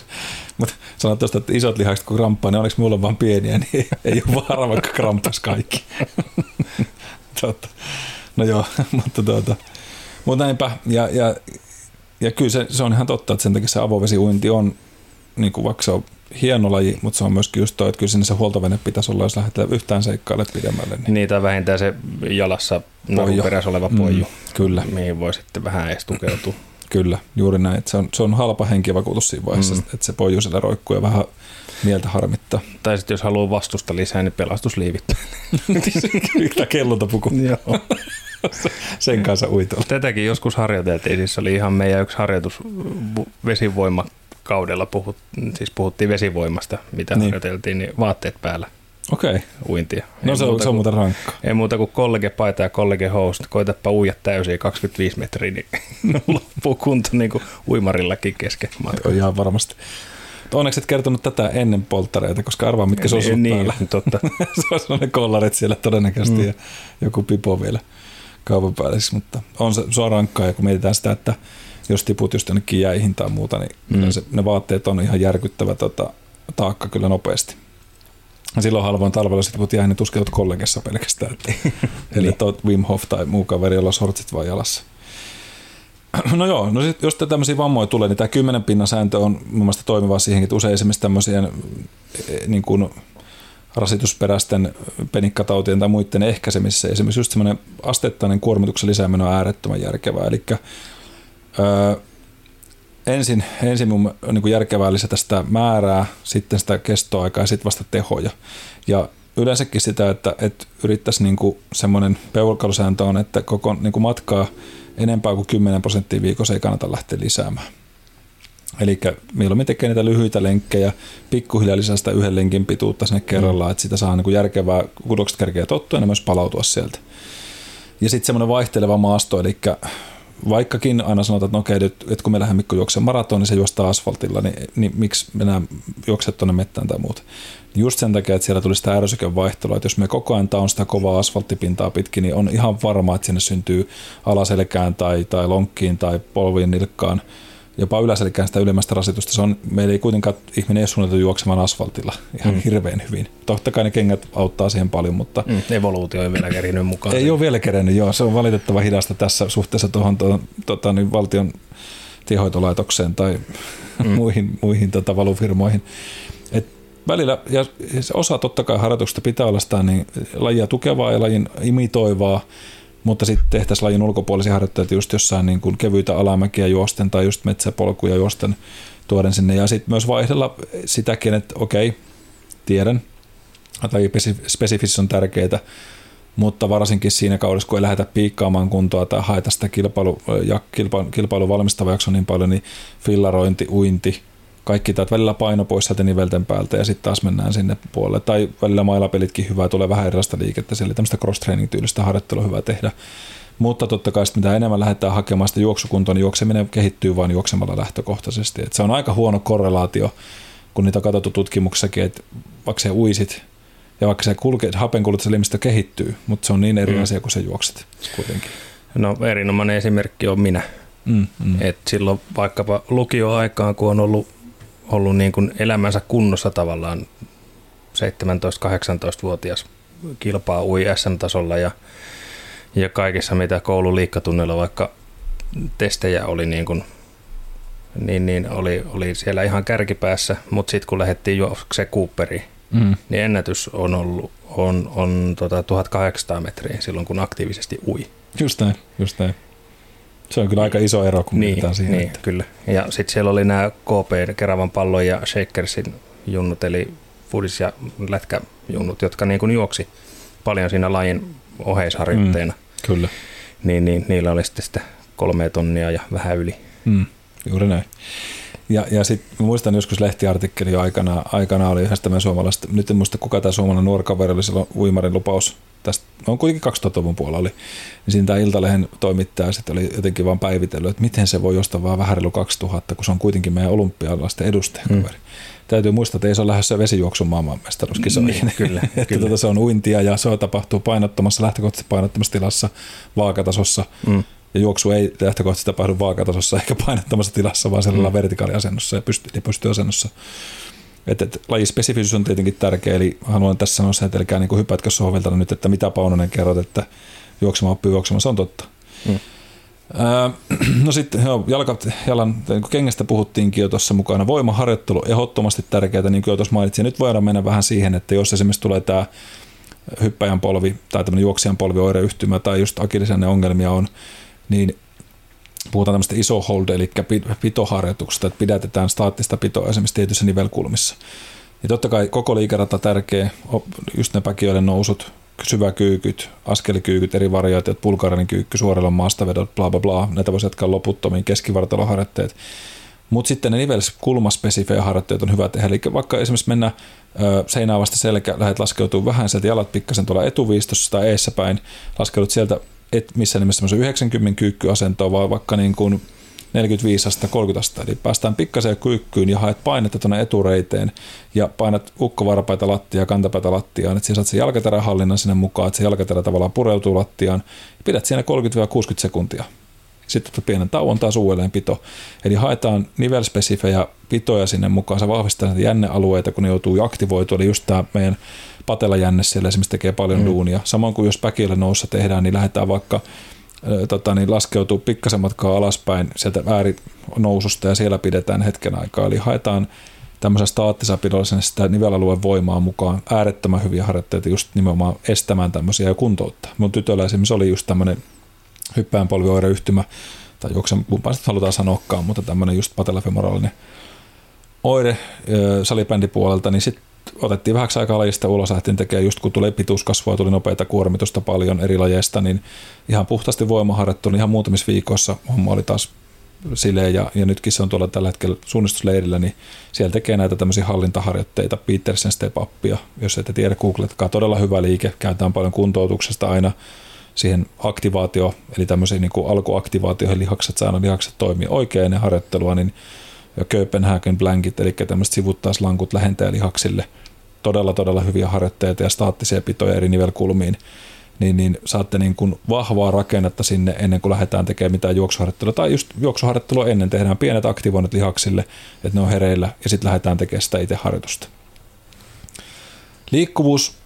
Mutta sanoit tuosta, että isot lihakset kun kramppaa, niin onneksi mulla on vaan pieniä, niin ei ole vaara, vaikka kramppas kaikki. [laughs] Totta. No joo, mutta tuota, mutta näinpä, ja, ja, ja kyllä se, se, on ihan totta, että sen takia se avovesiuinti on, niin kuin vaikka se on hieno laji, mutta se on myöskin just toi, että kyllä sinne se huoltovene pitäisi olla, jos lähdetään yhtään seikkaille pidemmälle. Niin, niin tai vähintään se jalassa perässä oleva poiju, mm, kyllä. mihin voi sitten vähän edes tukeutua. [laughs] Kyllä, juuri näin. Se, on, se on halpa henkivakuutus siinä vaiheessa, mm. että se poiju siellä roikkuu ja vähän mieltä harmittaa. Tai sitten jos haluaa vastusta lisää, niin pelastusliivit. [laughs] Yhtä kelluntapuku. Joo. [laughs] Sen kanssa uitolla. Tätäkin joskus harjoiteltiin. Siis oli ihan meidän yksi harjoitus vesivoima kaudella puhut, siis puhuttiin vesivoimasta, mitä niin. harjoiteltiin, niin vaatteet päällä. Okei. Okay. Uintia. No se on, se on muuten rankka. Ei muuta kuin kollege paita ja kollege host. Koitapa uija täysin 25 metriä, niin [laughs] loppuu kunto niin kuin uimarillakin kesken matkaa. Ihan varmasti. Onneksi et kertonut tätä ennen polttareita, koska arvaa, mitkä se on niin, päällä. totta. [laughs] se on ne kollarit siellä todennäköisesti mm. ja joku pipo vielä kaupan päällä. Mutta on se, se on rankkaa ja kun mietitään sitä, että jos tiput just jonnekin jäihin tai muuta, niin mm. se, ne vaatteet on ihan järkyttävä tota, taakka kyllä nopeasti. Ja silloin halvoin talvella sitten tiput jäihin, niin tuskeudut kollegessa pelkästään. Että, [laughs] eli niin. tuot Wim Hof tai muu kaveri, jolla on sortsit vaan jalassa. No joo, no sit, jos tämmöisiä vammoja tulee, niin tämä kymmenen pinnan sääntö on mun mielestä toimiva siihen, että usein esimerkiksi tämmöisiä e, niin kuin rasitusperäisten penikkatautien tai muiden ehkäisemisessä esimerkiksi just semmoinen asteittainen kuormituksen lisääminen on äärettömän järkevää. Eli Öö, ensin, ensin mun niin kuin järkevää lisätä sitä määrää, sitten sitä kestoaikaa ja sitten vasta tehoja. Ja yleensäkin sitä, että, että yrittäisi niin kuin semmoinen peukalosääntä on, että koko niin kuin matkaa enempää kuin 10 prosenttia viikossa ei kannata lähteä lisäämään. Eli mieluummin tekee niitä lyhyitä lenkkejä, pikkuhiljaa lisää sitä yhden lenkin pituutta sinne kerrallaan, että sitä saa niin kuin järkevää, kudokset kerkeä tottua ja myös palautua sieltä. Ja sitten semmoinen vaihteleva maasto, eli vaikkakin aina sanotaan, että no okei, että kun me lähdemme Mikko juoksemaan maraton, niin se juostaa asfaltilla, niin, niin miksi mennään juokset tuonne mettään tai muuta. Just sen takia, että siellä tuli sitä ärsyken vaihtelua, että jos me koko ajan taon sitä kovaa asfalttipintaa pitkin, niin on ihan varma, että sinne syntyy alaselkään tai, tai lonkkiin tai polviin nilkkaan jopa yläselkään sitä ylimmästä rasitusta. Se on, meillä ei kuitenkaan ihminen ei suunniteltu juoksemaan asfaltilla ihan mm. hirveän hyvin. Totta kai ne kengät auttaa siihen paljon, mutta... Mm, evoluutio ei vielä kerinyt mukaan. Ei ole vielä kerennyt, joo. Se on valitettava hidasta tässä suhteessa tuohon to, tota, niin valtion tiehoitolaitokseen tai mm. [laughs] muihin, muihin tota, valufirmoihin. Et välillä, ja osa totta kai harjoituksesta pitää olla sitä niin lajia tukevaa ja lajin imitoivaa, mutta sitten tehtäisiin lajin ulkopuolisia harjoitteita just jossain niin kuin kevyitä alamäkiä juosten tai just metsäpolkuja juosten tuoden sinne. Ja sitten myös vaihdella sitäkin, että okei, tiedän, tai spesifis on tärkeää, mutta varsinkin siinä kaudessa, kun ei lähdetä piikkaamaan kuntoa tai haeta sitä kilpailu, ja kilpailu, kilpailu valmistava jakso niin paljon, niin fillarointi, uinti, kaikki täältä välillä paino pois sieltä nivelten päältä ja sitten taas mennään sinne puolelle. Tai välillä mailapelitkin hyvä, tulee vähän erilaista liikettä, siellä tämmöistä cross-training-tyylistä harjoittelua hyvä tehdä. Mutta totta kai mitä enemmän lähdetään hakemaan sitä juoksukuntoa, niin juokseminen kehittyy vain juoksemalla lähtökohtaisesti. Et se on aika huono korrelaatio, kun niitä on katsottu tutkimuksessakin, että vaikka se uisit ja vaikka se kulke, hapenkulutuselimistö kehittyy, mutta se on niin eri mm. asia kuin se juokset kuitenkin. No erinomainen esimerkki on minä. Mm, mm. Et silloin vaikkapa lukioaikaan, kun on ollut ollut niin kuin elämänsä kunnossa tavallaan 17-18-vuotias kilpaa ui SM-tasolla ja, ja kaikissa mitä koulun liikkatunneilla vaikka testejä oli niin kuin, niin, niin oli, oli siellä ihan kärkipäässä, mutta sitten kun lähdettiin juoksemaan Cooperiin, mm. niin ennätys on ollut on, on tota 1800 metriä silloin, kun aktiivisesti ui. Just näin, just näin. Se on kyllä aika iso ero, kun niin, siihen. Niin, että... kyllä. Ja sitten siellä oli nämä KP, Keravan pallon ja Shakersin junnut, eli Fudis ja lätkäjunnut, jotka niin kuin juoksi paljon siinä lajin oheisharjoitteena. Mm, kyllä. Niin, niin, niillä oli sitten sitä kolme tonnia ja vähän yli. Mm, juuri näin. Ja, ja sitten muistan joskus lehtiartikkeli jo aikana, aikana oli yhdestä meidän suomalaisesta, nyt en muista kuka tämä suomalainen nuori kaveri oli silloin uimarin lupaus, tästä, on kuitenkin 2000-luvun puolella oli, niin siinä tämä Iltalehen toimittaja sitten oli jotenkin vaan päivitellyt, että miten se voi jostain vaan vähän reilu 2000, kun se on kuitenkin meidän olympialaisten edustajakaveri. Mm. Täytyy muistaa, että ei se ole lähdössä vesijuoksun maailmanmestaruuskisoihin. Niin, kyllä, [laughs] että kyllä. Tuota, se on uintia ja se tapahtuu painottomassa, lähtökohtaisesti painottomassa tilassa, vaakatasossa. Mm ja juoksu ei lähtökohtaisesti tapahdu vaakatasossa eikä painettomassa tilassa, vaan sellaisella mm. vertikaaliasennossa ja, pysty, ja pystyasennossa. Et, et, lajispesifisyys on tietenkin tärkeä, eli haluan tässä sanoa sen, että älkää niin hypätkö sohvilta nyt, että mitä Paunonen kerrot, että juoksemaan oppii juoksemaan, se on totta. Mm. Öö, [clears throat] no sitten joo, jalka, jalan, niin kengästä puhuttiinkin jo tuossa mukana. Voimaharjoittelu ehdottomasti tärkeää, niin kuin jo tuossa mainitsin. Nyt voidaan mennä vähän siihen, että jos esimerkiksi tulee tämä hyppäjän polvi tai tämmöinen juoksijan polvi oireyhtymä tai just akillisen ongelmia on, niin puhutaan tämmöistä iso hold, eli pitoharjoituksesta, että pidätetään staattista pitoa esimerkiksi tietyissä nivelkulmissa. Ja totta kai koko liikerata tärkeä, just ne päkiöiden nousut, syväkyykyt, askelikyykyt, eri variaatiot, pulkarin kyykky, suorilla maastavedot, bla bla bla, näitä voisi jatkaa loputtomiin, keskivartaloharjoitteet. Mutta sitten ne nivelkulmaspesifejä harjoitteet on hyvä tehdä, eli vaikka esimerkiksi mennä seinää vasta selkä, lähdet laskeutuu vähän sieltä jalat pikkasen tuolla etuviistossa tai eessä päin, laskeudut sieltä et missään nimessä 90 kyykkyasentoa, vaan vaikka niin kuin 45 30 astetta. Eli päästään pikkasen kyykkyyn ja haet painetta tuonne etureiteen ja painat ukkovarpaita lattiaa, kantapäätä lattiaan, että saat sen jalkaterän hallinnan sinne mukaan, että se jalkaterä tavallaan pureutuu lattiaan. Pidät siinä 30-60 sekuntia. Sitten otat pienen tauon taas uudelleen pito. Eli haetaan nivelspesifejä pitoja sinne mukaan. Se vahvistaa näitä jännealueita, kun ne joutuu aktivoitua. Eli just tämä meidän patelajänne siellä esimerkiksi tekee paljon mm. duunia. Samoin kuin jos päkillä noussa tehdään, niin lähdetään vaikka tota, niin laskeutuu pikkasen matkaa alaspäin sieltä äärinoususta ja siellä pidetään hetken aikaa. Eli haetaan tämmöisen staattisapidollisen sitä nivelalueen voimaa mukaan äärettömän hyviä harjoitteita just nimenomaan estämään tämmöisiä ja kuntouttaa. Mun tytöllä esimerkiksi oli just tämmöinen hyppään polvioireyhtymä, tai juoksen, kumpaan sitten halutaan sanoakaan, mutta tämmöinen just patelafemoraalinen oire salibändipuolelta, niin sitten otettiin vähäksi aikaa lajista ulos, lähtiin tekemään just kun tuli pituuskasvua, tuli nopeita kuormitusta paljon eri lajeista, niin ihan puhtaasti voimaharjoittelu, ihan muutamissa viikoissa homma oli taas silleen, ja, ja nytkin se on tuolla tällä hetkellä suunnistusleirillä, niin siellä tekee näitä tämmöisiä hallintaharjoitteita, Petersen step upia, jos ette tiedä, googletkaa, todella hyvä liike, käytetään paljon kuntoutuksesta aina siihen aktivaatio, eli tämmöisiin niin alkuaktivaatioihin lihakset, saada lihakset toimii oikein ennen harjoittelua, niin Kööpenhagen blankit, eli tämmöiset sivuttaislankut lähentää lihaksille, todella todella hyviä harjoitteita ja staattisia pitoja eri nivelkulmiin, niin, niin saatte niin kuin vahvaa rakennetta sinne ennen kuin lähdetään tekemään mitään juoksuharjoittelua. Tai just juoksuharjoittelua ennen tehdään pienet aktivoinnit lihaksille, että ne on hereillä ja sitten lähdetään tekemään sitä itse harjoitusta. Liikkuvuus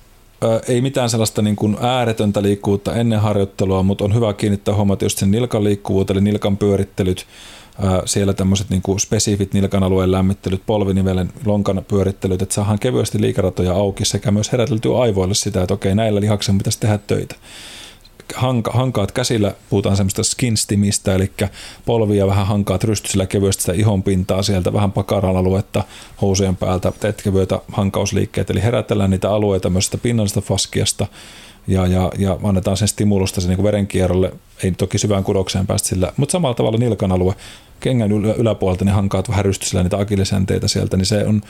ei mitään sellaista niin kuin ääretöntä liikkuvuutta ennen harjoittelua, mutta on hyvä kiinnittää huomata just sen nilkan liikkuvuuteen, eli nilkan pyörittelyt, siellä tämmöiset niin kuin spesifit nilkan alueen lämmittelyt, polvinivelen, lonkan pyörittelyt, että saadaan kevyesti liikaratoja auki sekä myös heräteltyä aivoille sitä, että okei, näillä lihaksen pitäisi tehdä töitä. Hanka, hankaat käsillä, puhutaan semmoista skinstimistä, eli polvia vähän hankaat rystysillä kevyesti sitä ihon pintaa sieltä, vähän pakaran aluetta housujen päältä, teet kevyitä hankausliikkeet, eli herätellään niitä alueita myös sitä pinnallisesta faskiasta, ja, ja, ja annetaan sen stimulusta sen niin verenkierrolle, ei toki syvään kudokseen päästä sillä, mutta samalla tavalla nilkan alue, kengän yläpuolelta ne hankaat vähän rystysillä niitä akillisänteitä sieltä, niin se on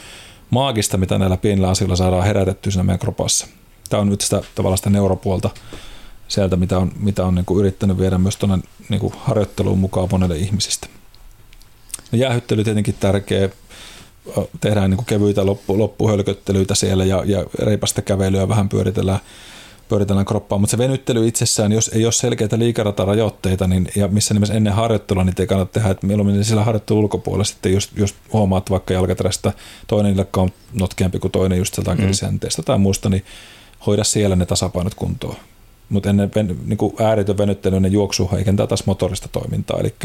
maagista, mitä näillä pienillä asioilla saadaan herätettyä siinä meidän kropassa. Tämä on nyt sitä tavallaan sitä neuropuolta sieltä, mitä on, mitä on niin kuin yrittänyt viedä myös tuonne niin harjoitteluun mukaan monelle ihmisistä. No jäähyttely tietenkin tärkeä, tehdään niin kuin kevyitä loppu, loppuhölköttelyitä siellä ja, ja reipasta kävelyä vähän pyöritellään pyöritellään kroppaa, mutta se venyttely itsessään, jos ei ole selkeitä liikaratarajoitteita, niin, ja missä nimessä ennen harjoittelua, niin ei kannata tehdä, että mieluummin sillä harjoittelu ulkopuolella sitten, jos, jos huomaat vaikka jalkaterästä toinen nilkka on notkeampi kuin toinen just sieltä mm. tai muusta, niin hoida siellä ne tasapainot kuntoon. Mutta ennen niin kuin ääritön venyttely, ennen juoksu heikentää taas motorista toimintaa, eli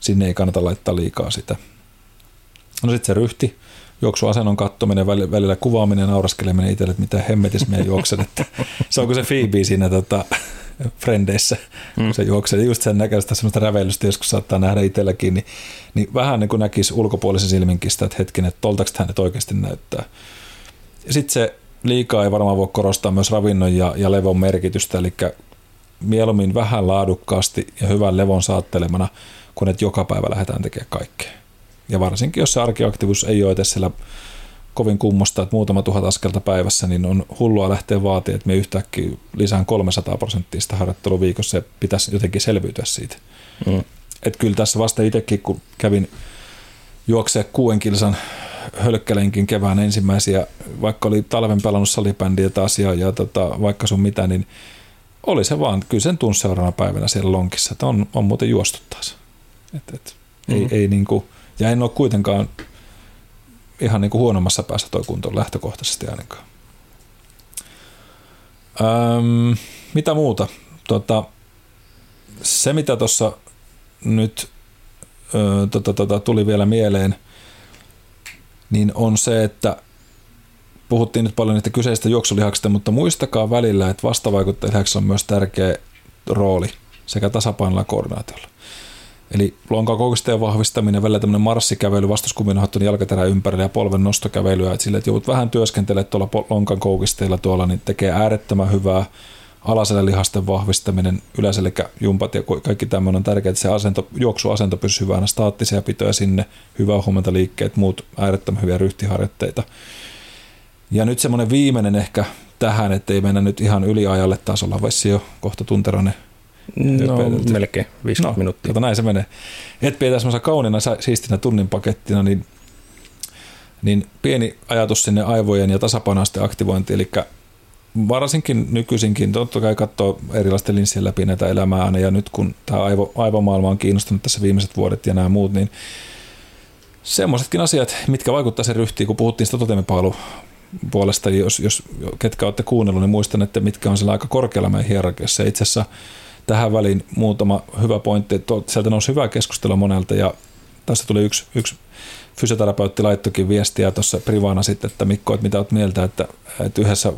sinne ei kannata laittaa liikaa sitä. No sitten se ryhti, juoksuasennon kattominen, välillä kuvaaminen nauraskeleminen itselle, että mitä hemmetis me juoksen. Että [laughs] se on kuin se Phoebe siinä tota, Frendeissä, kun mm. se juoksee. Just sen näköistä semmoista räveilystä joskus saattaa nähdä itselläkin, niin, niin vähän niin kuin näkisi ulkopuolisen silminkin sitä, että hetkinen, että toltako hänet oikeasti näyttää. Ja sitten se liikaa ei varmaan voi korostaa myös ravinnon ja, ja levon merkitystä, eli mieluummin vähän laadukkaasti ja hyvän levon saattelemana, kun että joka päivä lähdetään tekemään kaikkea. Ja varsinkin, jos se arkiaktiivisuus ei ole edes siellä kovin kummosta, että muutama tuhat askelta päivässä, niin on hullua lähteä vaatia, että me yhtäkkiä lisään 300 prosenttia sitä harjoittelua viikossa ja pitäisi jotenkin selviytyä siitä. Mm. Et kyllä tässä vasta itsekin, kun kävin juoksee kuuden kilsan hölkkälenkin kevään ensimmäisiä, vaikka oli talven pelannut salibändiä taas ja, ja tota, vaikka sun mitä, niin oli se vaan, kyllä sen tunsi seuraavana päivänä siellä lonkissa, että on, on muuten juostu taas. Et, et, mm-hmm. ei, ei niin kuin, ja en ole kuitenkaan ihan niin kuin huonommassa päässä toi kunto lähtökohtaisesti ainakaan. Öm, mitä muuta? Tota, se, mitä tuossa nyt ö, tota, tota, tuli vielä mieleen, niin on se, että puhuttiin nyt paljon niistä kyseistä juoksulihaksista, mutta muistakaa välillä, että vastavaikuttajalihaksissa on myös tärkeä rooli sekä tasapainolla ja koordinaatiolla. Eli lonkakoukistojen vahvistaminen, välillä tämmöinen marssikävely, vastuskuminohtoinen jalkaterä ympärillä ja polven nostokävelyä, että sille, että joudut vähän työskentelemään tuolla lonkan koukisteilla tuolla, niin tekee äärettömän hyvää alaselle lihasten vahvistaminen, yleiselle jumpat ja kaikki tämmöinen on tärkeää, että se asento, juoksuasento pysyy hyvänä, staattisia pitoja sinne, hyvää huomenta liikkeet, muut äärettömän hyviä ryhtiharjoitteita. Ja nyt semmoinen viimeinen ehkä tähän, ettei mennä nyt ihan yliajalle tasolla, vaikka jo kohta tunteroinen No Peideltä. melkein 50 no, minuuttia. Tota näin se menee. Et pidetään semmoisen kauniina siistinä tunnin pakettina, niin, niin pieni ajatus sinne aivojen ja tasapainoisten aktivointi, eli varsinkin nykyisinkin. Totta kai katsoo erilaisten linssien läpi näitä elämää ja nyt kun tämä aivo, aivomaailma on kiinnostunut tässä viimeiset vuodet ja nämä muut, niin semmoisetkin asiat, mitkä vaikuttaa sen ryhtiin, kun puhuttiin sitä puolesta, jos, jos ketkä olette kuunnellut, niin muistan, että mitkä on sillä aika korkealla meidän hierarkiassa. Itse asiassa tähän väliin muutama hyvä pointti, sieltä nousi hyvää keskustelua monelta ja tässä tuli yksi, yksi fysioterapeutti laittokin viestiä tuossa privana sitten, että Mikko, että mitä olet mieltä, että, että yhdessä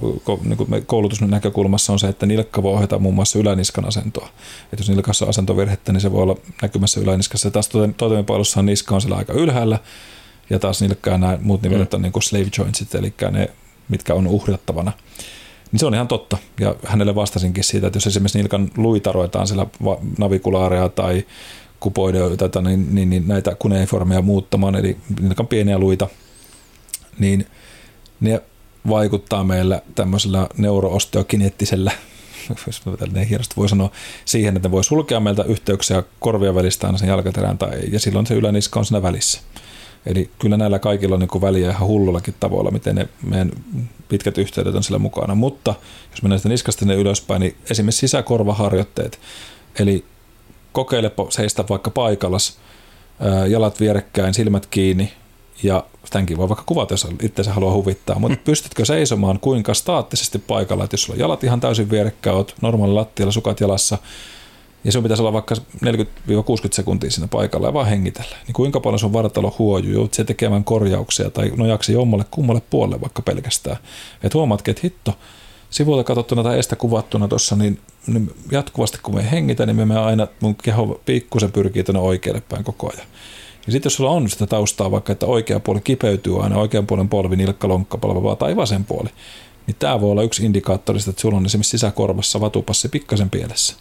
niin koulutusnäkökulmassa on se, että nilkka voi ohjata muun muassa yläniskan asentoa. Että jos nilkassa on asentovirhettä, niin se voi olla näkymässä yläniskassa. Ja taas toimenpailussa niska on siellä aika ylhäällä, ja taas nilkkaa nämä muut on mm. niin kuin slave jointsit, eli ne, mitkä on uhrattavana. Niin se on ihan totta. Ja hänelle vastasinkin siitä, että jos esimerkiksi nilkan luitaroitaan siellä navikulaaria tai kupoideoita, niin, niin, niin näitä kuneiformeja muuttamaan, eli nilkan pieniä luita, niin ne vaikuttaa meillä tämmöisellä neuroosteokineettisellä [laughs] jos hienosti voi sanoa, siihen, että ne voi sulkea meiltä yhteyksiä korvia välistä aina sen jalkaterään, tai, ja silloin se yläniska on siinä välissä. Eli kyllä näillä kaikilla on niin väliä ihan hullullakin tavoilla, miten ne meidän pitkät yhteydet on sillä mukana. Mutta jos mennään sitä niskasta ne ylöspäin, niin esimerkiksi sisäkorvaharjoitteet, eli kokeilepa seistä vaikka paikallas, jalat vierekkäin, silmät kiinni, ja tämänkin voi vaikka kuvata, jos itse haluaa huvittaa, mutta mm. pystytkö seisomaan kuinka staattisesti paikalla, että jos sulla on jalat ihan täysin vierekkäin, oot normaali lattialla, sukat jalassa, ja sun pitäisi olla vaikka 40-60 sekuntia siinä paikalla ja vaan hengitellä. Niin kuinka paljon sun vartalo huojuu, joudut se tekemään korjauksia tai nojaksi jommalle kummalle puolelle vaikka pelkästään. Että huomaatkin, että hitto, sivuilta katsottuna tai estä kuvattuna tuossa, niin, niin, jatkuvasti kun me hengitä, niin me aina, mun keho pikkusen pyrkii tuonne oikealle päin koko ajan. Ja sitten jos sulla on sitä taustaa vaikka, että oikea puoli kipeytyy aina, oikean puolen polvi, nilkka, lonkka, palvavaa tai vasen puoli, niin tämä voi olla yksi indikaattori, että sulla on esimerkiksi sisäkorvassa vatupassi pikkasen pielessä.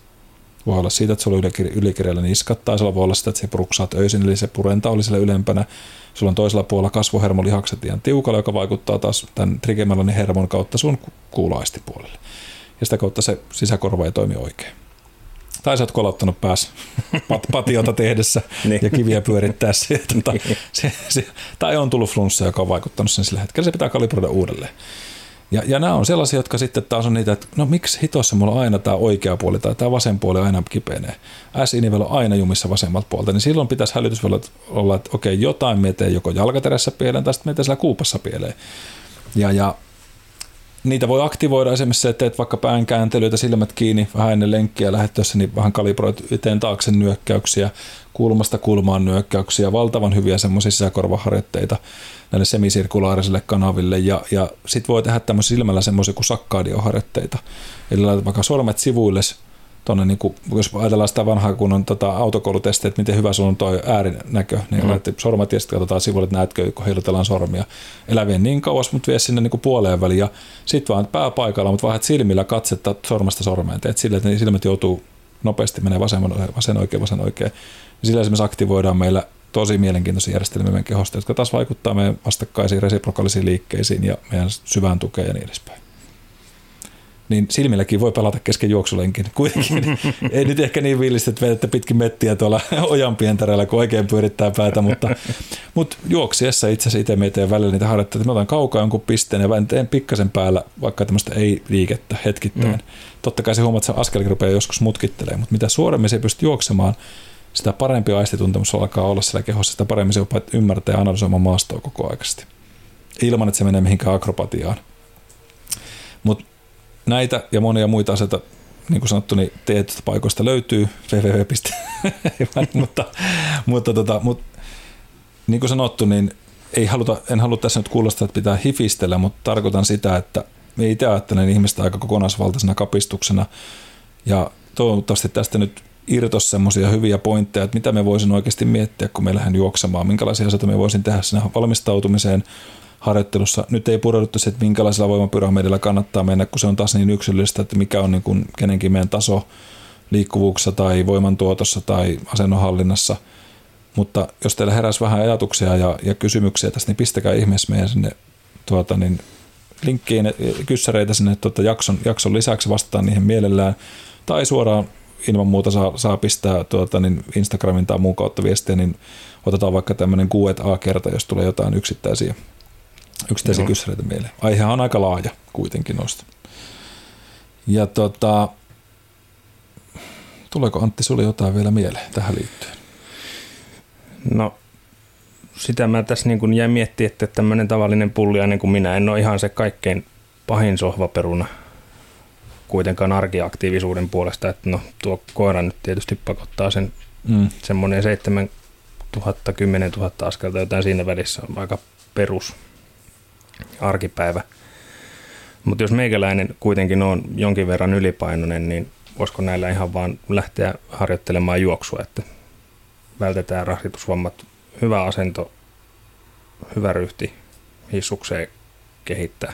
Voi olla siitä, että sulla on ylikireellä niskat, tai sulla voi olla sitä, että se pruksaat öisin, eli se purenta oli siellä ylempänä. Sulla on toisella puolella kasvohermolihakset ihan tiukalla, joka vaikuttaa taas tämän trigemellanin hermon kautta sun kuulaistipuolelle. Ja sitä kautta se sisäkorva ei toimi oikein. Tai sä oot kolauttanut pääs [laughs] pat, patiota tehdessä [laughs] niin. ja kiviä pyörittäessä. Tuota, [laughs] se, se, tai on tullut flunssa, joka on vaikuttanut sen sillä hetkellä. Se pitää kalibroida uudelleen. Ja, ja nämä on sellaisia, jotka sitten taas on niitä, että no miksi hitossa mulla on aina tämä oikea puoli tai tämä vasen puoli aina kipenee. S-nivel on aina jumissa vasemmalta puolta, niin silloin pitäisi hälytysvelot olla, että okei, jotain me joko jalkaterässä pieleen tai sitten me siellä kuupassa pieleen. Ja, ja niitä voi aktivoida esimerkiksi se, että teet vaikka päänkääntelyitä, silmät kiinni vähän ennen lenkkiä lähettössä, niin vähän kalibroit eteen taakse nyökkäyksiä, kulmasta kulmaan nyökkäyksiä, valtavan hyviä semmoisia sisäkorvaharjoitteita näille semisirkulaarisille kanaville ja, ja sitten voi tehdä tämmöisiä silmällä semmoisia kuin sakkaadioharjoitteita. Eli laitat vaikka sormet sivuille tuonne, niin kuin, jos ajatellaan sitä vanhaa kunnon tota, autokoulutestiä, että miten hyvä sulla on tuo äärinäkö, niin mm. laitti sormet ja sitten katsotaan sivuille, että näetkö, kun heilutellaan sormia. Elävien niin kauas, mutta vie sinne niin kuin puoleen väliin ja sitten vaan pääpaikalla, mutta vaihdat silmillä katsetta sormesta sormeen. Teet sille, että ne silmät joutuu nopeasti menee vasen, vasen oikein, vasen oikein. Ja sillä esimerkiksi aktivoidaan meillä tosi mielenkiintoisia järjestelmiä meidän kehosta, jotka taas vaikuttaa meidän vastakkaisiin resiprokaalisiin liikkeisiin ja meidän syvään tukeen ja niin edespäin. Niin silmilläkin voi pelata kesken juoksulenkin. [laughs] Kuitenkin ei nyt ehkä niin viillistä, että vedätte pitkin mettiä tuolla [laughs] ojan pientareella, kun oikein pyörittää päätä, mutta, [laughs] mutta juoksiessa itse asiassa itse mietin välillä niitä harjoitteita, että mä otan kaukaa jonkun pisteen ja teen pikkasen päällä vaikka tämmöistä ei-liikettä hetkittäin. Mm. Totta kai se huomaat, että se askelkin rupeaa joskus mutkittelemaan, mutta mitä suoremmin se pystyy juoksemaan, sitä parempi aistituntemus alkaa olla siellä kehossa, sitä paremmin se opat ymmärtää ja analysoimaan maastoa koko aikaisesti. Ilman, että se menee mihinkään akrobatiaan. Mutta näitä ja monia muita asioita, niin kuin sanottu, niin tietystä paikoista löytyy www. [laughs] mutta, mutta, tota, mutta niin kuin sanottu, niin ei haluta, en halua tässä nyt kuulostaa, että pitää hifistellä, mutta tarkoitan sitä, että me itse ajattelen ihmistä aika kokonaisvaltaisena kapistuksena ja toivottavasti tästä nyt irtos semmoisia hyviä pointteja, että mitä me voisin oikeasti miettiä, kun me lähden juoksemaan, minkälaisia asioita me voisin tehdä siinä valmistautumiseen harjoittelussa. Nyt ei pureuduttu se, että minkälaisella voimapyramidilla kannattaa mennä, kun se on taas niin yksilöllistä, että mikä on niin kuin kenenkin meidän taso liikkuvuuksessa tai voimantuotossa tai asennonhallinnassa. Mutta jos teillä heräsi vähän ajatuksia ja, ja kysymyksiä tästä, niin pistäkää ihmeessä meidän sinne tuota, niin linkkiin kyssäreitä sinne tuota, jakson, jakson lisäksi, vastataan niihin mielellään. Tai suoraan ilman muuta saa, saa pistää tuota, niin Instagramin tai muun kautta viestiä, niin otetaan vaikka tämmöinen Q&A-kerta, jos tulee jotain yksittäisiä, yksittäisiä kyssäreitä mieleen. Aihehan on aika laaja kuitenkin noista. Ja tota, tuleeko Antti sulle jotain vielä mieleen tähän liittyen? No sitä mä tässä niin kuin jäin miettimään, että tämmöinen tavallinen pulliainen kuin minä en ole ihan se kaikkein pahin sohvaperuna kuitenkaan arkiaktiivisuuden puolesta, että no tuo koira nyt tietysti pakottaa sen mm. semmoinen 7 000, 10 000 askelta, jotain siinä välissä on aika perus arkipäivä. Mutta jos meikäläinen kuitenkin on jonkin verran ylipainoinen, niin voisiko näillä ihan vaan lähteä harjoittelemaan juoksua, että vältetään rasitusvammat, hyvä asento, hyvä ryhti hissukseen kehittää.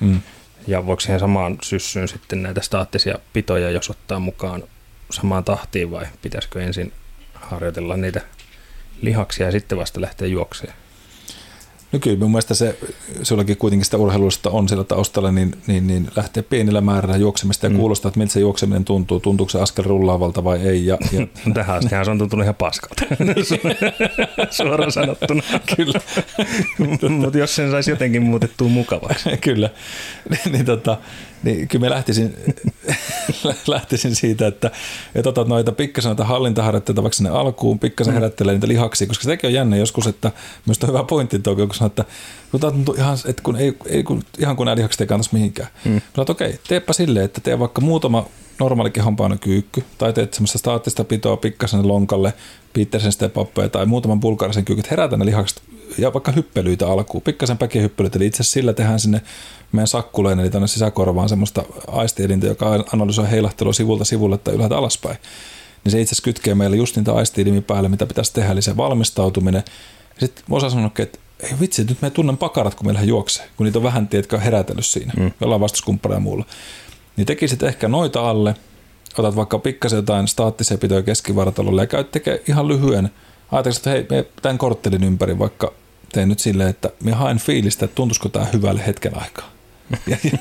Mm. Ja voiko siihen samaan syssyyn sitten näitä staattisia pitoja, jos ottaa mukaan samaan tahtiin vai pitäisikö ensin harjoitella niitä lihaksia ja sitten vasta lähteä juokseen? No kyllä mun mielestä se, sullakin kuitenkin sitä urheilusta on siellä taustalla, niin, niin, niin lähtee pienillä määrällä juoksemista ja mm. kuulostaa, että miltä se juokseminen tuntuu, tuntuuko se askel rullaavalta vai ei. Ja, ja... [laughs] Tähän asti se on tuntunut ihan paskalta, [laughs] suoraan sanottuna. kyllä. [laughs] Mutta jos sen saisi jotenkin muutettua mukavaksi. kyllä. niin, tota, niin kyllä me lähtisin, lähtisin siitä, että, että otat noita pikkasen noita hallintaharjoitteita vaikka sinne alkuun, pikkasen mm. herättelee niitä lihaksia, koska sekin on jännä joskus, että myös on hyvä pointti tuo, kun sanoo, että kun tuntuu ihan, että kun ei, ei kun, ihan kun nämä lihakset ei kannaisi mihinkään. Mm. Mutta okei, okay, teepä silleen, että tee vaikka muutama normaali kyykky, tai teet semmoista staattista pitoa pikkasen lonkalle, Petersen step tai muutaman bulgaarisen kyykky, herätä ne lihakset ja vaikka hyppelyitä alkuun, pikkasen päkiä hyppelyitä, eli itse sillä tehdään sinne meidän sakkuleen, eli tänne sisäkorvaan semmoista aistielintä, joka analysoi heilahtelua sivulta sivulle tai ylhäältä alaspäin. Niin se itse asiassa kytkee meille just niitä aistielimiä päälle, mitä pitäisi tehdä, eli se valmistautuminen. Sitten osa sanoo, että ei vitsi, nyt me tunnen pakarat, kun meillä juoksee, kun niitä on vähän, tiedätkö, herätellyt siinä, mm. jollain vastuskumppaneilla ja muulla. Niin tekisit ehkä noita alle, otat vaikka pikkasen jotain staattisia pitoja keskivartalolle ja käyt tekemään ihan lyhyen, ajattelee, että hei, me tämän korttelin ympäri vaikka teen nyt silleen, että me haen fiilistä, että tuntuisiko tämä hyvälle hetken aikaa. Ja, ja,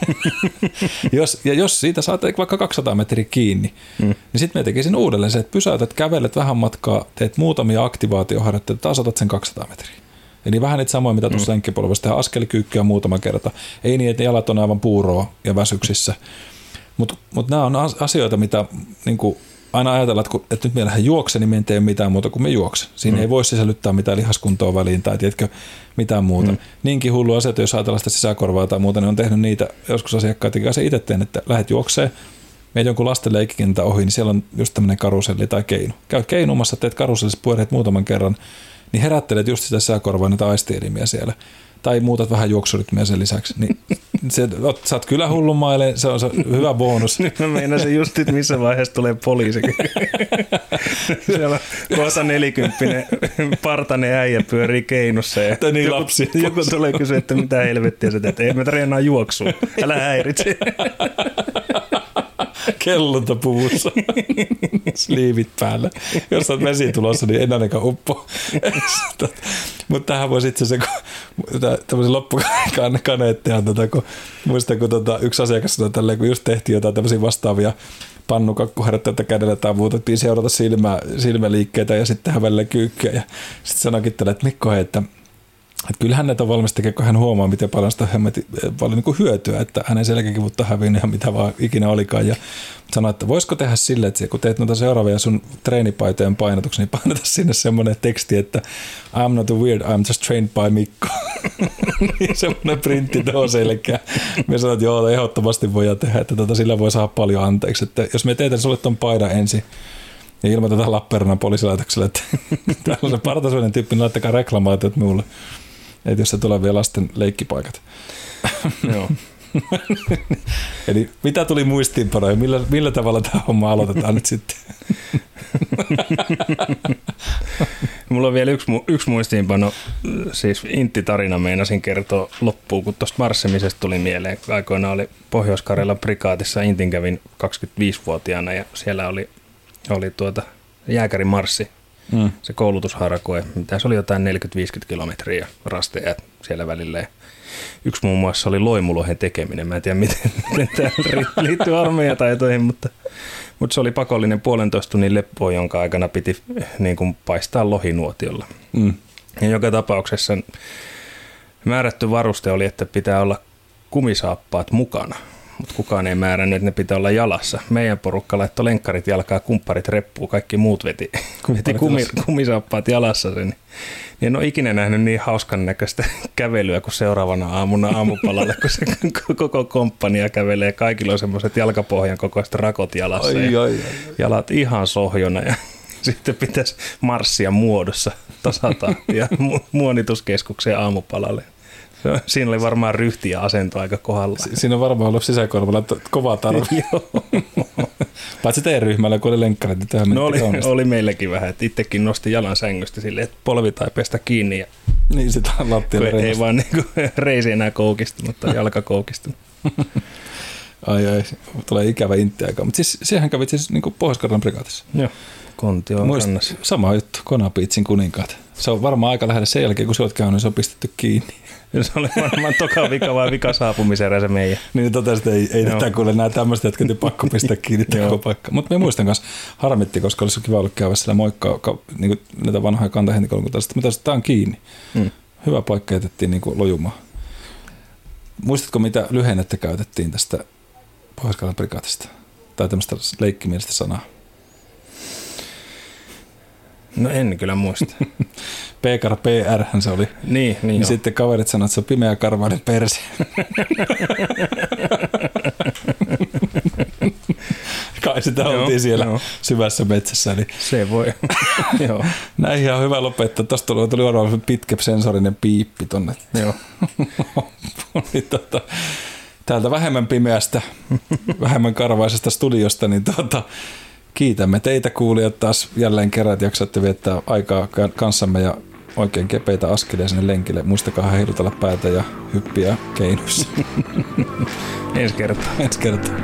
[laughs] jos, ja jos siitä saat vaikka 200 metriä kiinni, mm. niin sitten me tekisin uudelleen se, että pysäytät, kävelet vähän matkaa, teet muutamia aktivaatioharjoitteita, taas otat sen 200 metriä. Eli vähän niitä samoja, mitä tuossa mm. lenkkipolvessa tehdään, askelikyykkyä muutama kerta. Ei niin, että jalat on aivan puuroa ja väsyksissä. Mutta mut nämä on asioita, mitä niin kuin, aina ajatella, että, kun, että nyt meillähän juokse, niin me ei tee mitään muuta kuin me juokse. Siinä mm. ei voi sisällyttää mitään lihaskuntoa väliin tai tiedätkö, mitään muuta. Mm. Niinkin hullu asia, jos ajatellaan sitä sisäkorvaa tai muuta, niin on tehnyt niitä joskus asiakkaat, ja se itse teen, että lähdet juokseen, meet jonkun lasten leikkikentä ohi, niin siellä on just tämmöinen karuselli tai keinu. Käyt keinumassa, teet karusellissa pyöreät muutaman kerran, niin herättelet just sitä sisäkorvaa niitä aistielimiä siellä tai muutat vähän juoksurytmiä sen lisäksi, niin [laughs] se, sä oot kyllä hullu maille, se on se hyvä bonus. [laughs] Nyt mä meinasin just, että missä vaiheessa tulee poliisi. [laughs] Siellä on kohta nelikymppinen partainen äijä pyörii keinossa. Ja niin joku, lapsi. Joku tulee kysyä, että mitä helvettiä sä teet. Ei me treenaa juoksua. Älä häiritse. [laughs] kelluntapuvussa, [laughs] sliivit päällä. Jos olet vesi tulossa, niin en ainakaan uppo. [laughs] Mutta tähän voisi itse asiassa, tämmöisen loppukaneettihan, tota, kun, muistan, kun tota, yksi asiakas sanoi tälleen, kun just tehtiin jotain tämmöisiä vastaavia pannukakkuharjoitteita kädellä tai muuta, että seurata silmä, silmäliikkeitä ja sitten tehdä välillä kyykkyä. Ja sitten sanoikin tälle, että Mikko, hei, että että kyllähän näitä on valmis tekemään, kun hän huomaa, miten paljon sitä hemmeti, paljon niin kuin hyötyä, että hänen selkäkivut on hävinnyt ja mitä vaan ikinä olikaan. Ja sanoi, että voisiko tehdä sille, että kun teet noita seuraavia sun treenipaitojen painotuksia, niin painata sinne semmoinen teksti, että I'm not a weird, I'm just trained by Mikko. [laughs] niin semmoinen printti tuo selkeä. Me sanoin, että joo, ehdottomasti voidaan tehdä, että tota, sillä voi saada paljon anteeksi. Että jos me teetään sulle tuon paidan ensin, ja ilmoitetaan Lappeenrannan poliisilaitokselle, että [laughs] täällä on se partasuinen tyyppi, niin laittakaa reklamaatiot mulle. Jos se tulee vielä lasten leikkipaikat. [laughs] Joo. [laughs] Eli mitä tuli muistiinpanoja? Millä, millä tavalla tämä homma aloitetaan nyt sitten? [laughs] Mulla on vielä yksi, yksi muistiinpano, siis Intti-tarina meinasin kertoa loppuun, kun tuosta marssimisesta tuli mieleen. Aikoina oli Pohjois-Karjalan prikaatissa, Intin kävin 25-vuotiaana ja siellä oli, oli tuota jääkärin marssi mm. se koulutusharkoe, se oli jotain 40-50 kilometriä rasteja siellä välillä. yksi muun muassa oli loimulohen tekeminen. Mä en tiedä, miten, [laughs] miten tämä liittyy armeijataitoihin, mutta, mutta se oli pakollinen puolentoista tunnin leppo, jonka aikana piti niin kuin paistaa lohinuotiolla. Mm. Ja joka tapauksessa määrätty varuste oli, että pitää olla kumisaappaat mukana – mutta kukaan ei määrännyt, että ne pitää olla jalassa. Meidän porukka laittoi lenkkarit jalkaa, kumpparit reppuu, kaikki muut veti, [laughs] veti kumi, kumisaappaat jalassa sen. Niin en ole ikinä nähnyt niin hauskan näköistä [laughs] kävelyä kuin seuraavana aamuna aamupalalle, kun se [laughs] koko komppania kävelee. Kaikilla on semmoiset jalkapohjan kokoiset rakot jalassa. Ai, ai, ai, jalat ihan sohjona ja sitten pitäisi marssia muodossa tasatahtia muonituskeskukseen aamupalalle. [laughs] Siinä oli varmaan ryhti ja asento aika kohdalla. Si- siinä on varmaan ollut sisäkorvalla kova tarve. [laughs] Paitsi teidän ryhmällä, kun oli lenkkarit, niin no oli, oli meilläkin vähän, että itsekin nosti jalan sängystä silleen, että polvi tai pestä kiinni. Ja niin, sitä [laughs] lattialla Ei vaan niin reisi enää koukistunut tai jalka koukistunut. ai ai, tulee ikävä intti aika. Mutta siis siihen kävit siis niin Pohjois-Karjalan prikaatissa. Joo, Kontio Muist, Sama juttu, Konapiitsin kuninkaat. Se on varmaan aika lähellä sen jälkeen, kun sä oot käynyt, niin se on pistetty kiinni. Se oli varmaan toka vika vai vika saapumisen se meidän. Niin totesin, että ei, ei tätä kuule nämä tämmöistä, jotka on pakko pistää kiinni koko paikka. Mutta me muistan kanssa harmitti, koska olisi kiva ollut käydä siellä moikkaa niin näitä vanhoja kantahentikolkuta. Mitä tämä on kiinni. Hmm. Hyvä paikka jätettiin niin kuin lojumaan. Muistatko, mitä lyhennettä käytettiin tästä pohjois prikaatista? Tai tämmöistä leikkimielistä sanaa? No en kyllä muista. [laughs] Pekara PR se oli. Niin, niin, niin sitten kaverit sanoivat, että se on pimeä karvainen perse. [laughs] Kai sitä joo, oltiin siellä joo. syvässä metsässä. Niin se voi. [laughs] joo. Näihin on hyvä lopettaa. Tuosta tuli, tuli varmaan pitkä sensorinen piippi tonne. Joo. niin, tota, täältä vähemmän pimeästä, vähemmän karvaisesta studiosta, niin tota, kiitämme teitä kuulijat taas jälleen kerran, että jaksatte viettää aikaa kanssamme ja oikein kepeitä askelia sinne lenkille. Muistakaa heilutella päätä ja hyppiä keinuissa. [laughs] Ensi kertaa. Ensi kertaa.